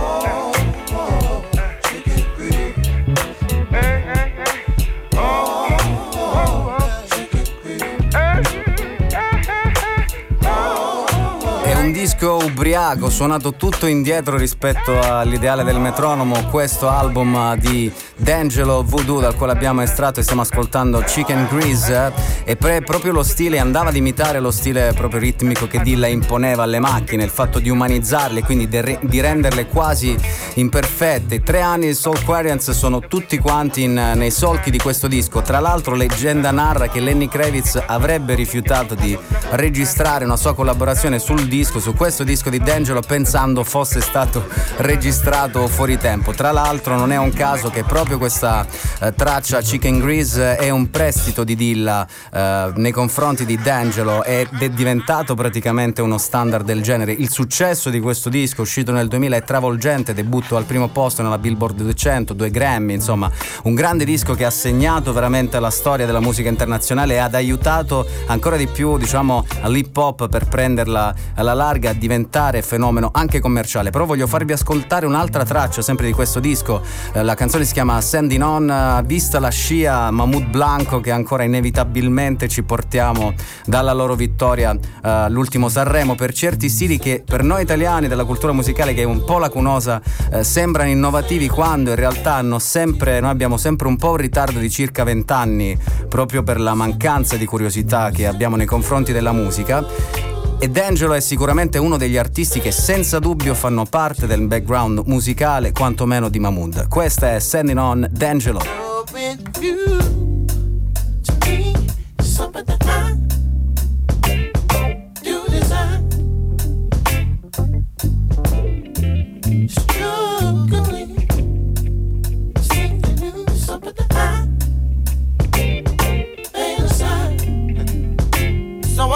un disco ubriaco, suonato tutto indietro rispetto all'ideale del metronomo. Questo album di D'Angelo Voodoo, dal quale abbiamo estratto e stiamo ascoltando Chicken Grease. E pre- proprio lo stile andava ad imitare lo stile proprio ritmico che Dilla imponeva alle macchine, il fatto di umanizzarle, quindi de- di renderle quasi imperfette. Tre anni di Soul Quarians sono tutti quanti in, nei solchi di questo disco. Tra l'altro, leggenda narra che Lenny Kravitz avrebbe rifiutato di registrare una sua collaborazione sul disco, su questo disco di D'Angelo, pensando fosse stato registrato fuori tempo. Tra l'altro, non è un caso che proprio questa eh, traccia Chicken Grease è un prestito di Dilla eh, nei confronti di D'Angelo ed è diventato praticamente uno standard del genere. Il successo di questo disco, uscito nel 2000, è travolgente, debutto al primo posto nella Billboard 200, due Grammy, insomma, un grande disco che ha segnato veramente la storia della musica internazionale e ha aiutato ancora di più, diciamo, l'hip hop per prenderla alla larga a diventare fenomeno anche commerciale. Però voglio farvi ascoltare un'altra traccia sempre di questo disco. Eh, la canzone si chiama Sending On, vista la scia Mahmoud Blanco che ancora inevitabilmente ci portiamo dalla loro vittoria eh, all'ultimo Sanremo per certi stili che per noi italiani della cultura musicale che è un po' lacunosa eh, sembrano innovativi quando in realtà hanno sempre, noi abbiamo sempre un po' un ritardo di circa 20 anni proprio per la mancanza di curiosità che abbiamo nei confronti della musica e D'Angelo è sicuramente uno degli artisti che senza dubbio fanno parte del background musicale quantomeno di Mahmood. Questa è Sending On D'Angelo.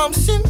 I'm sending,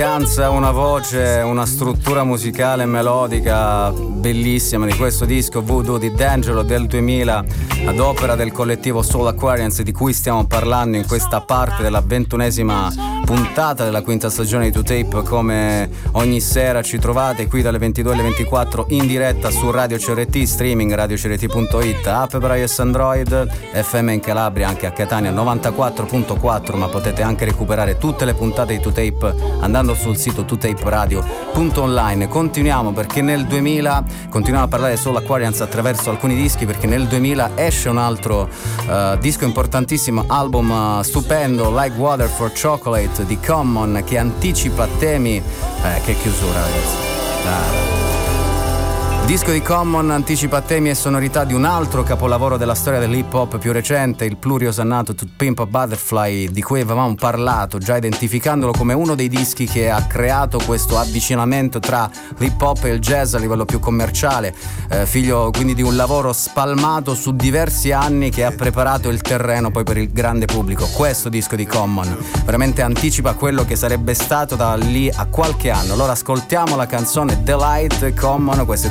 un'eleganza, una voce, una struttura musicale melodica bellissima di questo disco Voodoo di D'Angelo del 2000 ad opera del collettivo Soul Aquarians di cui stiamo parlando in questa parte della ventunesima puntata della quinta stagione di 2Tape come ogni sera ci trovate qui dalle 22 alle 24 in diretta su Radio CRT, streaming radiocrt.it, app per iOS Android, FM in Calabria anche a Catania 94.4 ma potete anche recuperare tutte le puntate di 2Tape andando sul sito 2taperadio.online. Continuiamo perché nel 2000 continuiamo a parlare solo Aquarians attraverso alcuni dischi perché nel 2000 esce un altro uh, disco importantissimo, album uh, stupendo, Like Water for Chocolate di Common che anticipa temi... Eh, che chiusura ragazzi. Dai. Disco di Common anticipa temi e sonorità di un altro capolavoro della storia dell'hip hop più recente, il pluriosannato To Pimp a Butterfly, di cui avevamo parlato, già identificandolo come uno dei dischi che ha creato questo avvicinamento tra l'hip hop e il jazz a livello più commerciale, eh, figlio quindi di un lavoro spalmato su diversi anni che ha preparato il terreno poi per il grande pubblico. Questo disco di Common veramente anticipa quello che sarebbe stato da lì a qualche anno. Allora ascoltiamo la canzone Delight Common, questo è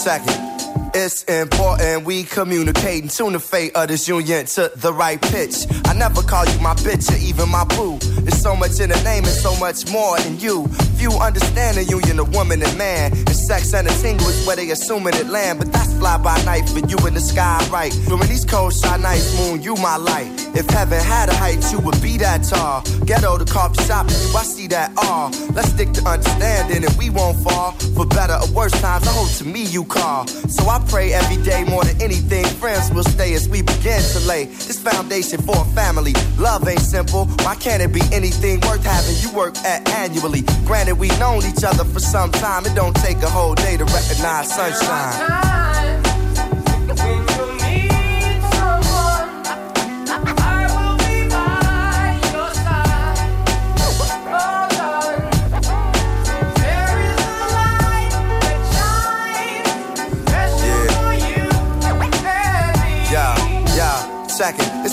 Second. It's important we communicate and tune the fate of this union to the right pitch. I never call you my bitch or even my boo. There's so much in the name and so much more in you. Few understand the union of woman and man. And sex and a tingle is where they assuming it land. But that's fly by night for you in the sky, right? During these cold, shy nights, moon, you my light. If heaven had a height, you would be that tall. Ghetto the coffee shop, you, I see that all. Let's stick to understanding and we won't fall. For better or worse times, I hope to me you call. So I pray every day more than anything. Friends will stay as we begin to lay this foundation for a family. Love ain't simple. Why can't it be anything worth having you work at annually? Granted, we known each other for some time. It don't take a whole day to recognize sunshine. second.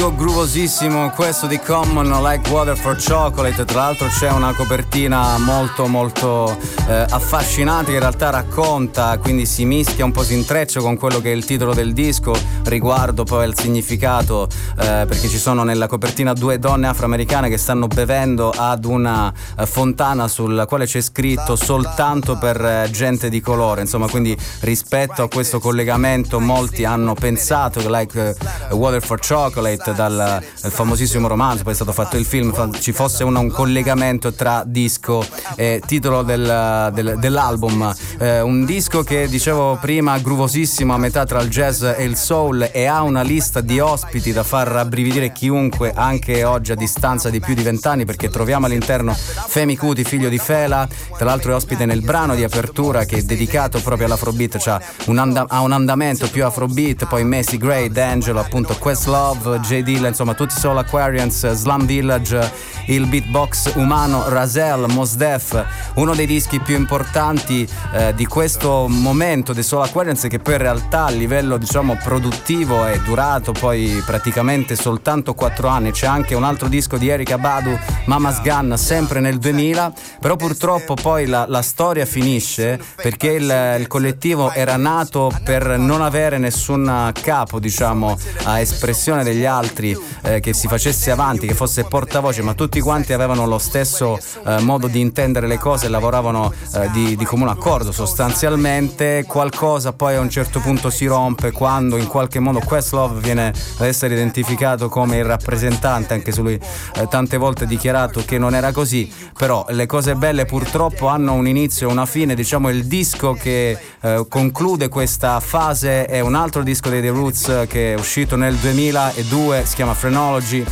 Disco groovosissimo questo di Common Like Water for Chocolate. Tra l'altro c'è una copertina molto molto eh, affascinante che in realtà racconta quindi si mischia un po' si intreccia con quello che è il titolo del disco riguardo poi al significato eh, perché ci sono nella copertina due donne afroamericane che stanno bevendo ad una eh, fontana sulla quale c'è scritto soltanto per eh, gente di colore. Insomma quindi rispetto a questo collegamento molti hanno pensato che Like eh, Water for Chocolate dal, dal, famosissimo romanzo, poi è stato fatto il film, ci fosse un, un collegamento tra disco e titolo del, del, dell'album. Eh, un disco che dicevo prima, groovosissimo a metà tra il jazz e il soul e ha una lista di ospiti da far rabbrividire chiunque anche oggi a distanza di più di vent'anni perché troviamo all'interno Femi Cuti, figlio di Fela, tra l'altro è ospite nel brano di apertura che è dedicato proprio all'afrobeat, cioè un and- ha un andamento più afrobeat, poi Messi Gray, D'Angelo, appunto Questlove, J. Dilla, insomma tutti Soul Aquarians, Slum Village, il beatbox umano Razel, Mos Def, uno dei dischi più importanti eh, di questo momento dei Soul Aquarians che poi in realtà a livello diciamo produttivo è durato poi praticamente soltanto 4 anni. C'è anche un altro disco di Erika Badu, Mama's Gun, sempre nel 2000, però purtroppo poi la, la storia finisce perché il, il collettivo era nato per non avere nessun capo diciamo a espressione degli altri altri eh, che si facesse avanti, che fosse portavoce, ma tutti quanti avevano lo stesso eh, modo di intendere le cose lavoravano eh, di, di, comune accordo sostanzialmente. Qualcosa poi a un certo punto si rompe quando in qualche modo Questlove viene ad essere identificato come il rappresentante, anche se lui eh, tante volte ha dichiarato che non era così, però le cose belle purtroppo hanno un inizio e una fine, diciamo il disco che eh, conclude questa fase è un altro disco dei The Roots che è uscito nel 2002 si chiama Phrenology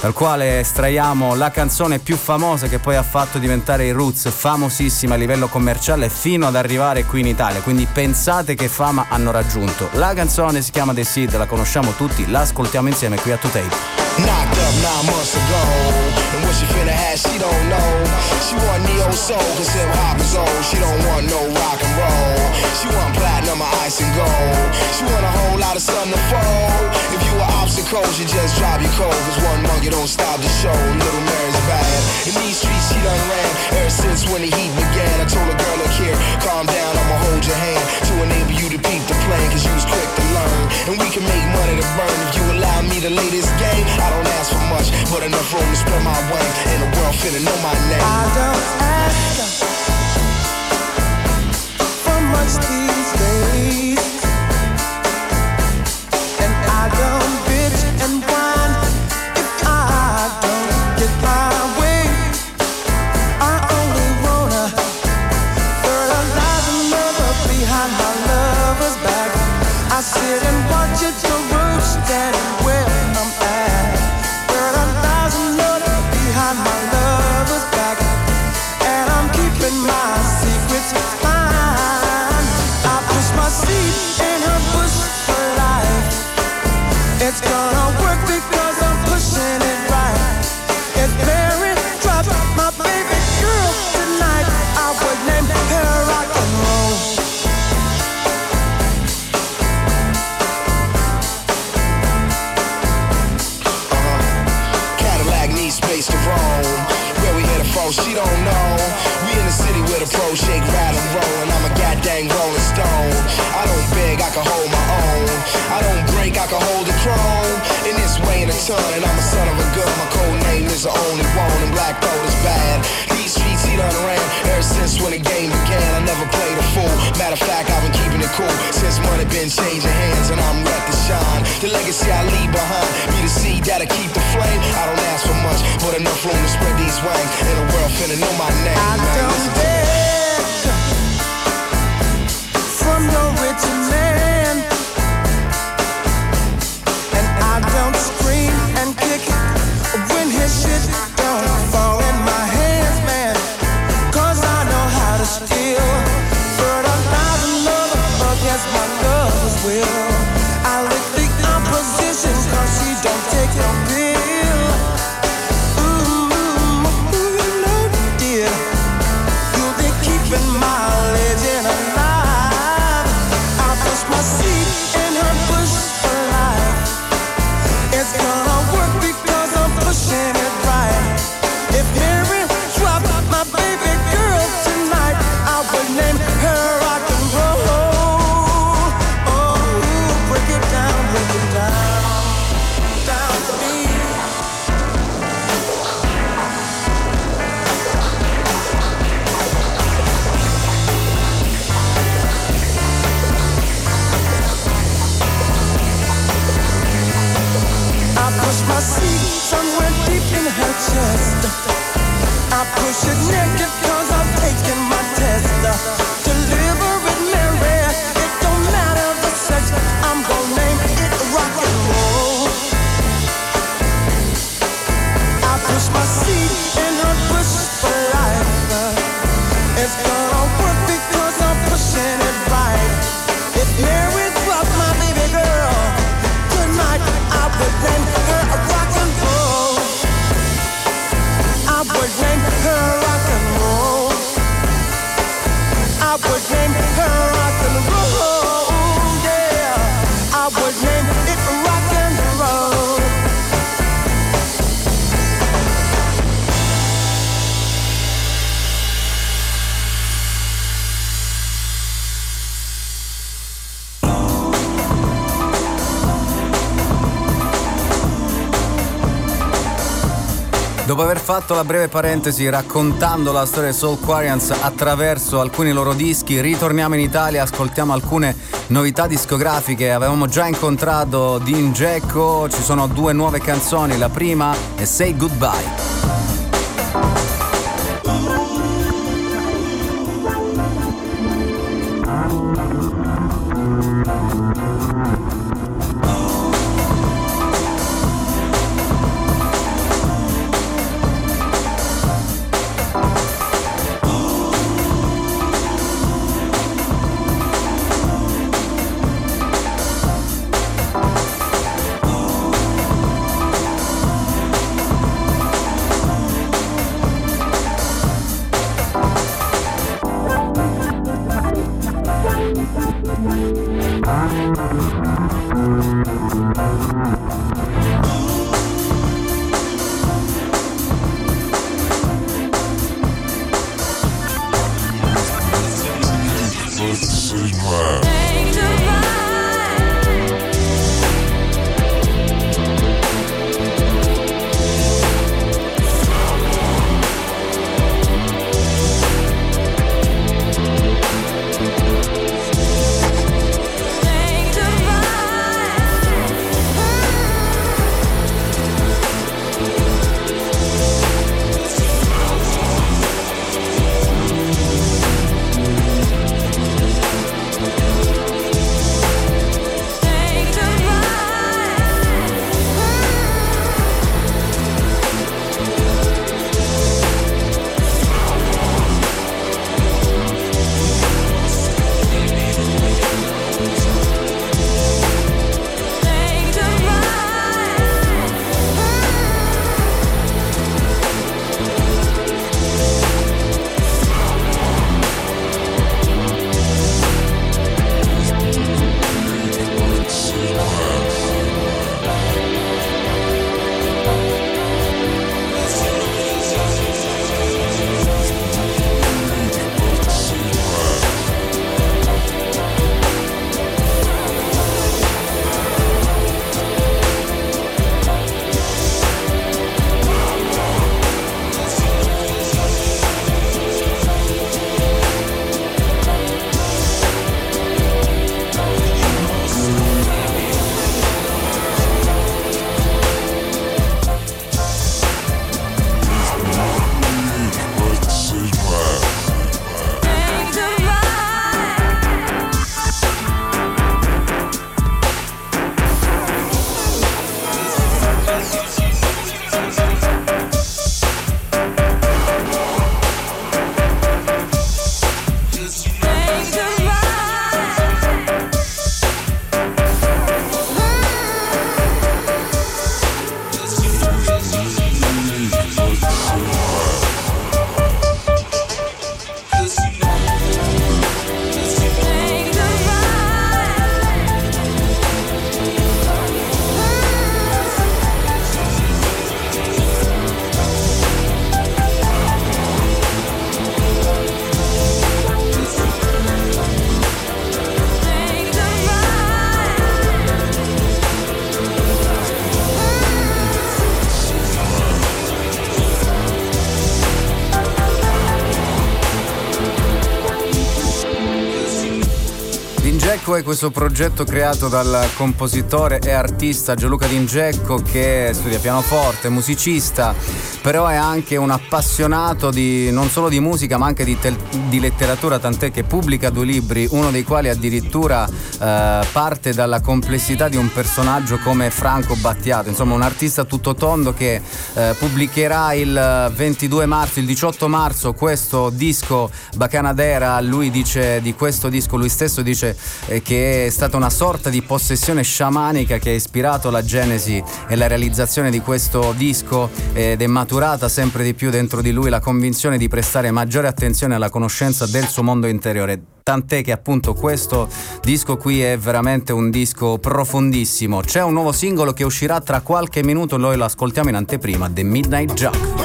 dal quale estraiamo la canzone più famosa che poi ha fatto diventare i Roots famosissima a livello commerciale fino ad arrivare qui in Italia. Quindi pensate che fama hanno raggiunto. La canzone si chiama The Seed, la conosciamo tutti, la ascoltiamo insieme qui a To Tape. Knocked up nine months ago, and what she finna have, she don't know. She want neo soul, cause hip hop is old. She don't want no rock and roll. She want platinum or ice and gold. She want a whole lot of sun to fold. If you obstacles, you just drop your cold, cause one monkey don't stop the show. Little Mary's bad. In these streets, she done ran ever since when the heat began. I told a girl, look here, calm down, I'ma hold your hand to enable you to peep the plan, cause you was quick to learn. And we can make money to burn if you allow me to lay this game. I don't ask for much, but enough room to spread my wings. And the world finna know my name. I don't ask for much these days. Ton, and I'm a son of a gun. My code
name is the only one, and black thought is bad. These streets he done ran ever since when the game began. I never played a fool. Matter of fact, I've been keeping it cool since money been changing hands, and I'm ready to shine. The legacy I leave behind be the seed that'll keep the flame. I don't ask for much, but enough room to spread these wings. In the world finna know my name.
I don't
Listen
shit
fatto la breve parentesi raccontando la storia dei Soul Quarians attraverso alcuni loro dischi, ritorniamo in Italia, ascoltiamo alcune novità discografiche. Avevamo già incontrato Dean Jacko, ci sono due nuove canzoni, la prima è Say Goodbye. È questo progetto creato dal compositore e artista Gianluca D'Ingecco che studia pianoforte, musicista, però è anche un appassionato di, non solo di musica ma anche di, tel- di letteratura, tant'è che pubblica due libri, uno dei quali addirittura eh, parte dalla complessità di un personaggio come Franco Battiato, insomma un artista tutto tondo che eh, pubblicherà il 22 marzo, il 18 marzo questo disco Bacanadera, lui dice di questo disco, lui stesso dice eh, che è stata una sorta di possessione sciamanica che ha ispirato la genesi e la realizzazione di questo disco ed è maturata sempre di più dentro di lui la convinzione di prestare maggiore attenzione alla conoscenza del suo mondo interiore tant'è che appunto questo disco qui è veramente un disco profondissimo. C'è un nuovo singolo che uscirà tra qualche minuto, noi lo ascoltiamo in anteprima, The Midnight Jug.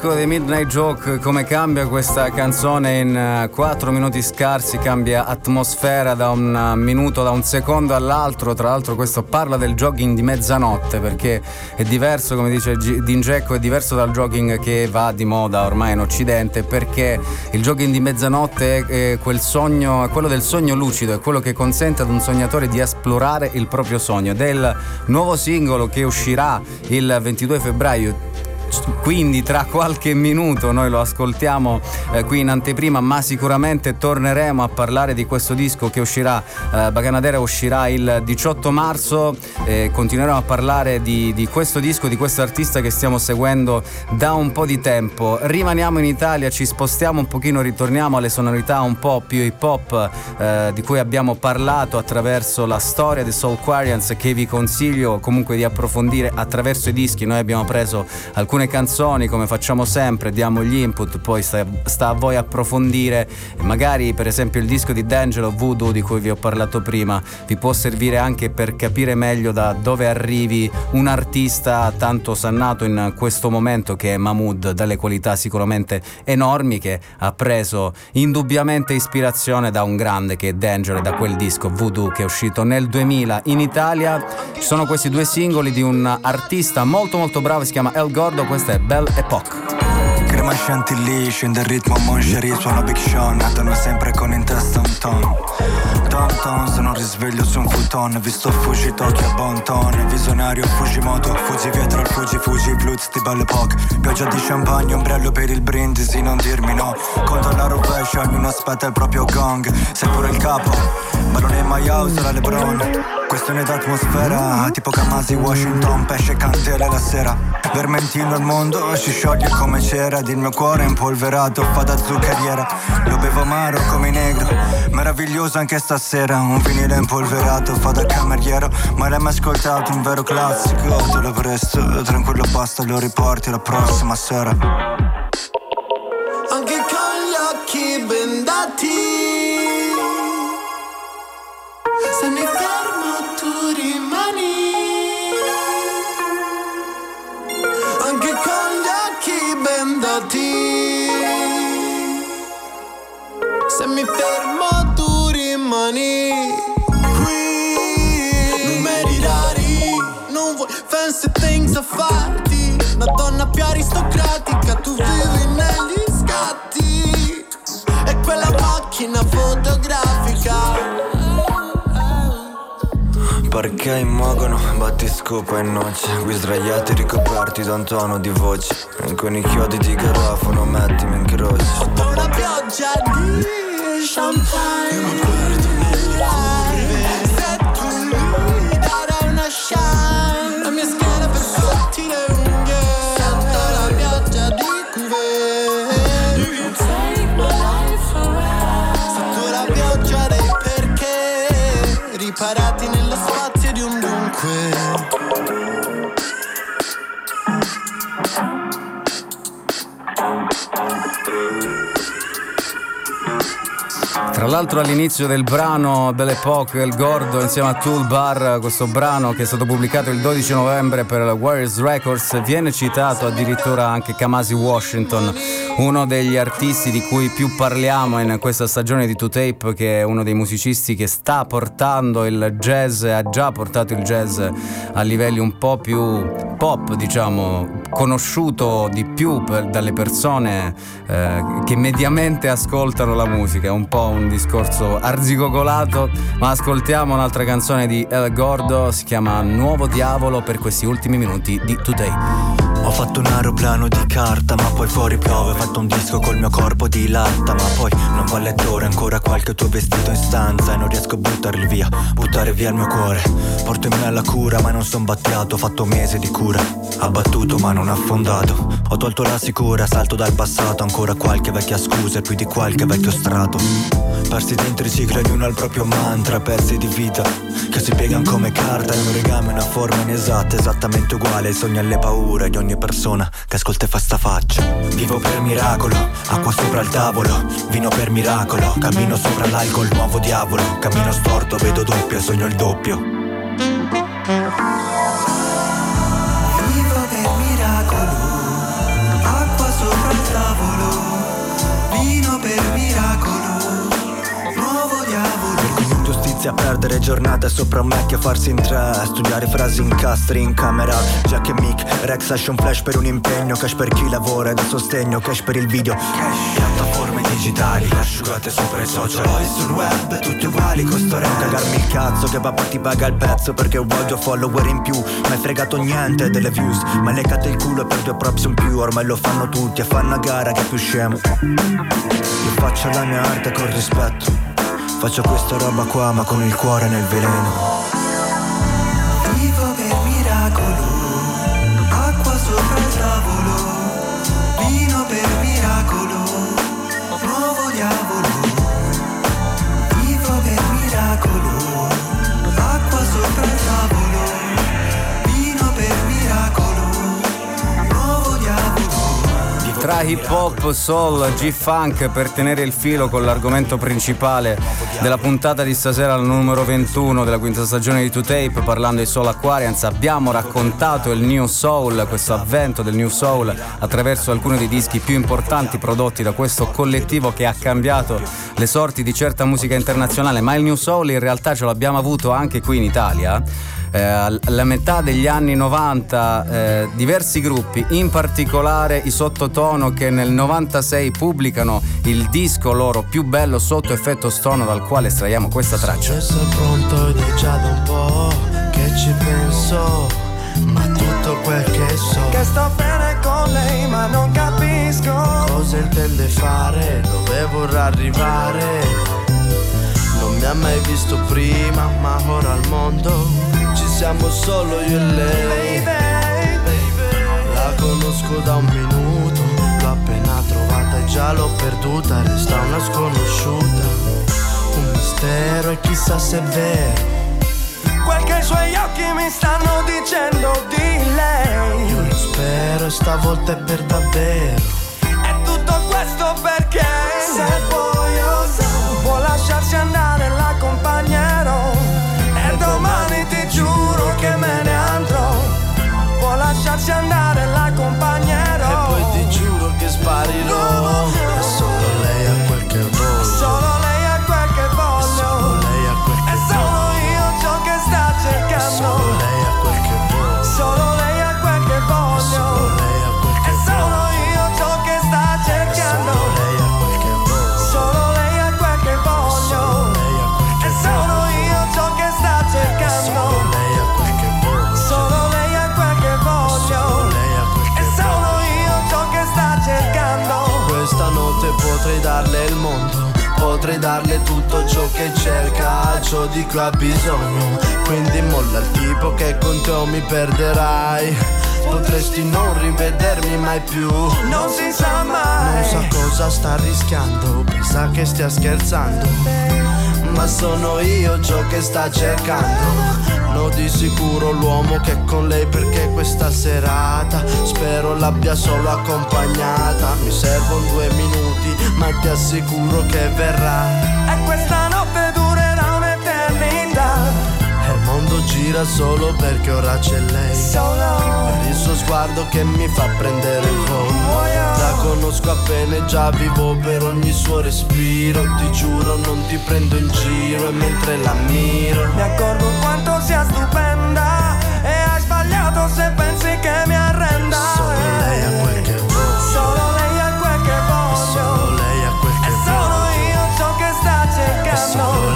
Ecco The Midnight Joke come cambia questa canzone in 4 uh, minuti scarsi, cambia atmosfera da un uh, minuto, da un secondo all'altro. Tra l'altro questo parla del jogging di mezzanotte perché è diverso, come dice Dinjecco, è diverso dal jogging che va di moda ormai in Occidente perché il jogging di mezzanotte è, quel sogno, è quello del sogno lucido, è quello che consente ad un sognatore di esplorare il proprio sogno. Del nuovo singolo che uscirà il 22 febbraio quindi tra qualche minuto noi lo ascoltiamo eh, qui in anteprima, ma sicuramente torneremo a parlare di questo disco che uscirà, eh, Baganadera uscirà il 18 marzo, eh, continueremo a parlare di, di, questo disco, di questo artista che stiamo seguendo da un po' di tempo. Rimaniamo in Italia, ci spostiamo un pochino, ritorniamo alle sonorità un po' più hip hop eh, di cui abbiamo parlato attraverso la storia di Soul Quarians che vi consiglio comunque di approfondire attraverso i dischi. Noi abbiamo preso alcune canzoni come facciamo sempre, diamo gli input, poi sta, sta a voi approfondire. Magari per esempio il disco di D'Angelo Voodoo di cui vi ho parlato prima vi può servire anche per capire meglio da dove arrivi un artista tanto sannato in questo momento che è Mahmood, dalle qualità sicuramente enormi che ha preso indubbiamente ispirazione da un grande che è D'Angelo e da quel disco Voodoo che è uscito nel 2000 in Italia. Ci sono questi due singoli di un artista molto molto bravo, si chiama El Gordo, questa è Belle Epoque.
Crema chantilly, scende il ritmo a Moncherie Suona Big Sean, natano sempre con in testa un ton. Tom Tom, se non risveglio su un futon Visto Fuji a bon ton. Visionario Fujimoto, Fuji dietro al Fuji Fuji Blutz di Belle Epoque Pioggia di champagne, ombrello per il brindisi Non dirmi no, conto la rovescia Ognuno aspetta il proprio gong. Sei pure il capo, ma non è mai house la Lebron Questione d'atmosfera, tipo Kamasi Washington, pesce candele la sera. Vermentino il mondo si scioglie come cera il mio cuore impolverato fa da zuccheriera. Lo bevo amaro come negro, meraviglioso anche stasera. Un vinile impolverato fa da cameriero, ma l'hai mai ascoltato un vero classico? Te lo presto, tranquillo basta, lo riporti la prossima sera.
Anche con gli occhi bendati. Se mi fermo con gli occhi bendati. Se mi fermo tu rimani. Qui numeri rari. Non vuoi fancy things a farti. Una donna più aristocratica. Tu vivi negli scatti. E quella macchina fotografica.
Perché immogono, battiscopa e noce. Qui sdraiati ricoperti da un tono di voce. E con i chiodi di garofano mettimi in croce.
Sotto una pioggia di champagne
Tra l'altro all'inizio del brano Belle Époque, il Gordo insieme a Tool Bar, questo brano che è stato pubblicato il 12 novembre per Warriors Records, viene citato addirittura anche Kamasi Washington, uno degli artisti di cui più parliamo in questa stagione di Two Tape, che è uno dei musicisti che sta portando il jazz, ha già portato il jazz a livelli un po' più pop, diciamo, conosciuto di più per- dalle persone eh, che mediamente ascoltano la musica, un po' un discorso arzigogolato, ma ascoltiamo un'altra canzone di El Gordo, si chiama Nuovo Diavolo per questi ultimi minuti di Today.
Ho fatto un aeroplano di carta ma poi fuori piove Ho fatto un disco col mio corpo di latta Ma poi non va al lettore ancora qualche tuo vestito in stanza E non riesco a buttarli via, buttare via il mio cuore. Porto in me la cura ma non son battiato Ho fatto mesi di cura, abbattuto ma non affondato. Ho tolto la sicura, salto dal passato Ancora qualche vecchia scusa e più di qualche vecchio strato Persi dentro i cicli ognuno ha il proprio mantra Pezzi di vita che si piegano come carta In un legame, una forma inesatta Esattamente uguale. Ai sogni e alle paure Di ogni persona che ascolta e fa sta faccia. Vivo per miracolo, acqua sopra il tavolo Vino per miracolo, cammino sopra l'alcol Nuovo diavolo, cammino storto, vedo doppio Sogno il doppio ingiustizia perdere giornate sopra un vecchio farsi in tre. Studiare frasi incastri in camera. Jack e Mick, Rex Action Flash per un impegno. Cash per chi lavora e da sostegno. Cash per il video. Cash, piattaforme digitali Asciugate sopra i social. Poi sul web tutti uguali costeremo Cagarmi il cazzo che papà ti paga il pezzo Perché voglio follower in più. Mai fregato niente delle views. Ma legate il culo per due props in più. Ormai lo fanno tutti e fanno a gara che è più scemo. Io faccio la mia arte con rispetto Faccio questa roba qua ma con il cuore nel veleno
tra hip hop, soul, G-funk per tenere il filo con l'argomento principale della puntata di stasera al numero 21 della quinta stagione di 2Tape parlando di Soul Aquarians. Abbiamo raccontato il New Soul, questo avvento del New Soul attraverso alcuni dei dischi più importanti prodotti da questo collettivo che ha cambiato le sorti di certa musica internazionale ma il New Soul in realtà ce l'abbiamo avuto anche qui in Italia eh, alla metà degli anni 90 eh, diversi gruppi, in particolare i sottotono che nel 96 pubblicano il disco loro più bello sotto effetto stono dal quale estraiamo questa traccia.
Adesso pronto ed è già da un po' che ci penso, ma tutto quel che so
Che sto bene con lei ma non capisco
Cosa intende fare, dove vorrà arrivare Non mi ha mai visto prima, ma ora al mondo ci siamo solo io e lei. La conosco da un minuto, l'ho appena trovata e già l'ho perduta Resta una sconosciuta, un mistero e chissà se è vero.
Quel che i suoi occhi mi stanno dicendo di lei.
Io lo spero e stavolta è per davvero.
E tutto questo perché giuro che ciò
di cui ha bisogno. Quindi molla il tipo che con te mi perderai. Potresti non rivedermi mai più.
Non si sa mai.
Non sa cosa sta rischiando, pensa che stia scherzando. Ma sono io ciò che sta cercando. No di sicuro l'uomo che è con lei perché questa serata Spero l'abbia solo accompagnata. Mi servono due minuti ma ti assicuro che verrà gira solo perché ora c'è lei.
Solo.
Per il suo sguardo che mi fa prendere il volo La conosco appena e già vivo per ogni suo respiro. Ti giuro non ti prendo in giro e mentre la miro.
Mi accorgo quanto sia stupenda. E hai sbagliato se pensi che mi arrenda.
Solo lei ha quel che voglio.
Solo lei ha quel che
Solo
voglio
lei ha quel
E
che
sono
voglio.
io ciò che sta cercando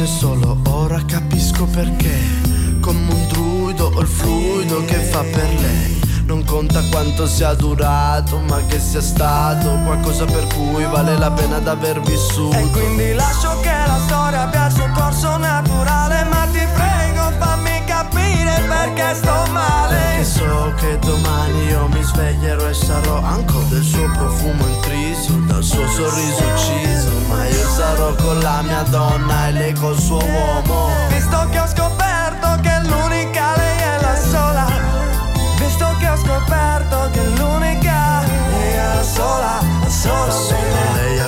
mi ha spinto e solo ora capisco perché. Come un druido ho il fluido che fa per lei. Non conta quanto sia durato ma che sia stato Qualcosa per cui vale la pena d'aver vissuto.
E quindi lascio che la storia abbia il suo corso naturale Ma ti prego fammi capire perché sto male
so che domani io mi sveglierò e sarò ancora del suo profumo intriso Dal suo sorriso ucciso Ma io sarò con la mia donna e lei col suo uomo.
Visto che ho scoperto che l'unica lei è la sola Visto che ho scoperto che l'unica lei è la sola La sola
Solo lei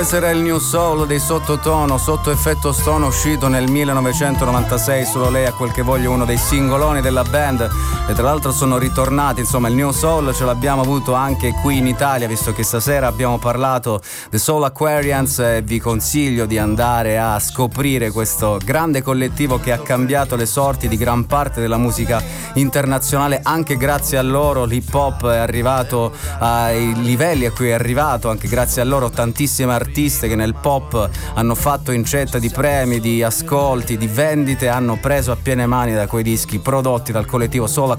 questo era il New Soul dei Sottotono, sotto effetto stono uscito nel 1996, solo lei a quel che voglio uno dei singoloni della band e tra l'altro sono ritornati, insomma il New Soul ce l'abbiamo avuto anche qui in Italia visto che stasera abbiamo parlato The Soul Aquarians e vi consiglio di andare a scoprire questo grande collettivo che ha cambiato le sorti di gran parte della musica internazionale, anche grazie a loro l'hip hop è arrivato ai livelli a cui è arrivato, anche grazie a loro tantissime artiste che nel pop hanno fatto incetta di premi, di ascolti, di vendite, hanno preso a piene mani da quei dischi prodotti dal collettivo Soul Aquarians.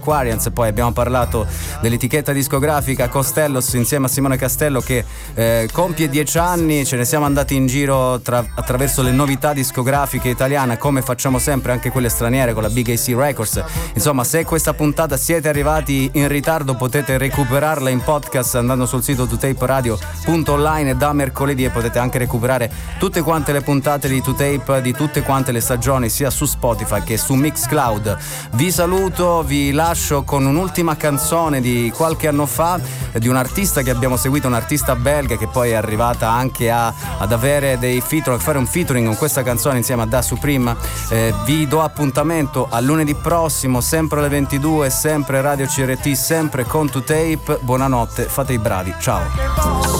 Poi abbiamo parlato dell'etichetta discografica Costellos insieme a Simone Castello che eh, compie dieci anni, ce ne siamo andati in giro tra, attraverso le novità discografiche italiane, come facciamo sempre anche quelle straniere con la Big AC Records. Insomma, se questa puntata siete arrivati in ritardo potete recuperarla in podcast andando sul sito tutaperadio.online da mercoledì e potete anche recuperare tutte quante le puntate di 2Tape di tutte quante le stagioni sia su Spotify che su Mixcloud. Vi saluto, vi lascio con un'ultima canzone di qualche anno fa di un artista che abbiamo seguito, un artista belga che poi è arrivata anche a, ad avere dei featuring, a fare un featuring con questa canzone insieme a Da Supreme. Eh, vi do appuntamento a lunedì prossimo, sempre alle 22, sempre Radio CRT, sempre con 2Tape. Buonanotte, fate i bravi, ciao.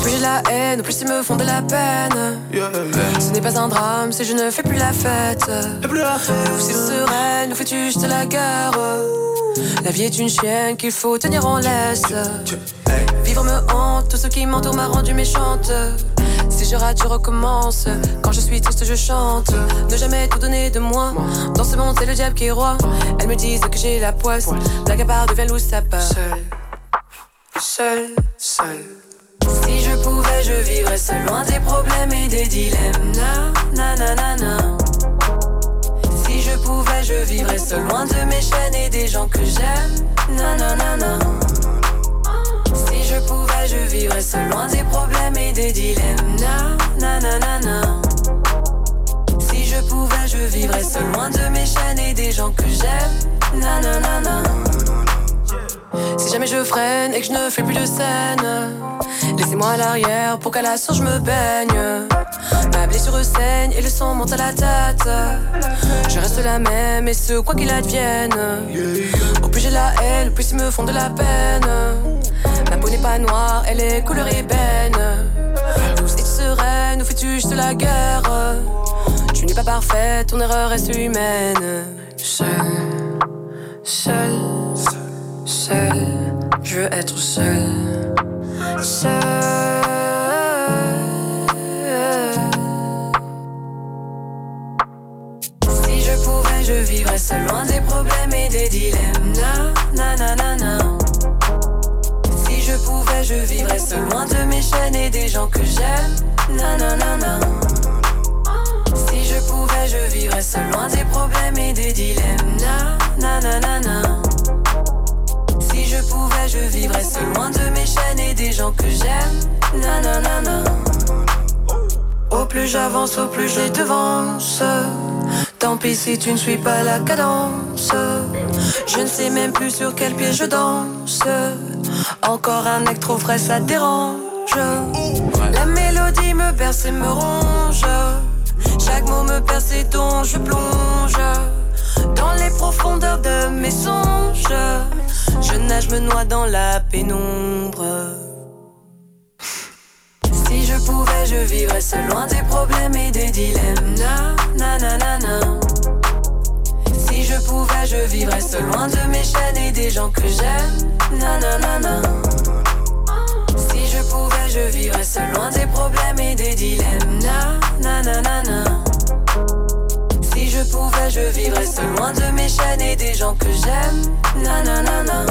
J'ai la haine, au plus la si je ne fais plus la fête. Nous si sereine, nous fais-tu juste la guerre. La vie est une chienne qu'il faut tenir en laisse. Vivre me hante, tout ce qui m'entoure m'a rendu méchante. Si je rate, je recommence. Quand je suis triste, je chante. Ne jamais tout donner de moi. Dans ce monde, c'est le diable qui est roi. Elles me disent que j'ai la poisse. À part devient loup, ça part. Seul, seul. Si je pouvais, je vivrais seul, loin des problèmes et des dilemmes. Na, na, na, na, na. Si je pouvais, je vivrais seul, loin de mes chaînes et des gens que j'aime. Na, na, na, na. Si je pouvais, je vivrais seul, loin des problèmes et des dilemmes. Na, na, na, na, na. Si je pouvais, je vivrais seul, loin de mes chaînes et des gens que j'aime. Na, na, na, na. Si jamais je freine et que je ne fais plus de scène, laissez-moi à l'arrière pour qu'à la source je me baigne. Ma blessure saigne et le sang monte à la tête. Je reste la même et ce quoi qu'il advienne. Au plus j'ai la haine, plus ils me font de la peine. Ma peau n'est pas noire, elle est couleur ébène. Douce et sereine, nous fais-tu juste la guerre? Tu n'es pas parfaite, ton erreur reste humaine. Seul, seul, seul, je veux être seul. Seul. Si je pouvais, je vivrais seul, loin des problèmes et des dilemmes. Na, na, na, na, na. Si je pouvais, je vivrais seul, loin de mes chaînes et des gens que j'aime. Na, na, na, na. Si je pouvais, je vivrais seul, loin des problèmes et des dilemmes. Na, na, na, na, na. Je pouvais, je vivrais seul, loin de mes chaînes et des gens que j'aime. Na, na, na, na. Au plus j'avance, au plus je devance. Tant pis si tu ne suis pas la cadence. Je ne sais même plus sur quel pied je danse. Encore un acte trop frais, ça dérange. La mélodie me berce et me ronge. Chaque mot me perce et dont je plonge. Dans les profondeurs de mes songes. Je nage, me noie dans la pénombre. Si je pouvais, je vivrais seul, loin des problèmes et des dilemmes. Na, na, na, na. Si je pouvais, je vivrais seul, loin de mes chaînes et des gens que j'aime. Na, na, na, na. Si je pouvais, je vivrais seul, loin des problèmes et des dilemmes. Na, na, na, na, na. Je pouvais, je vivrais seul, loin de mes chaînes et des gens que j'aime. Na, na, na, na.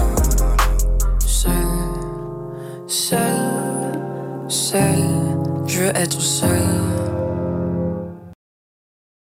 Seul, seul, seul, je veux être seul.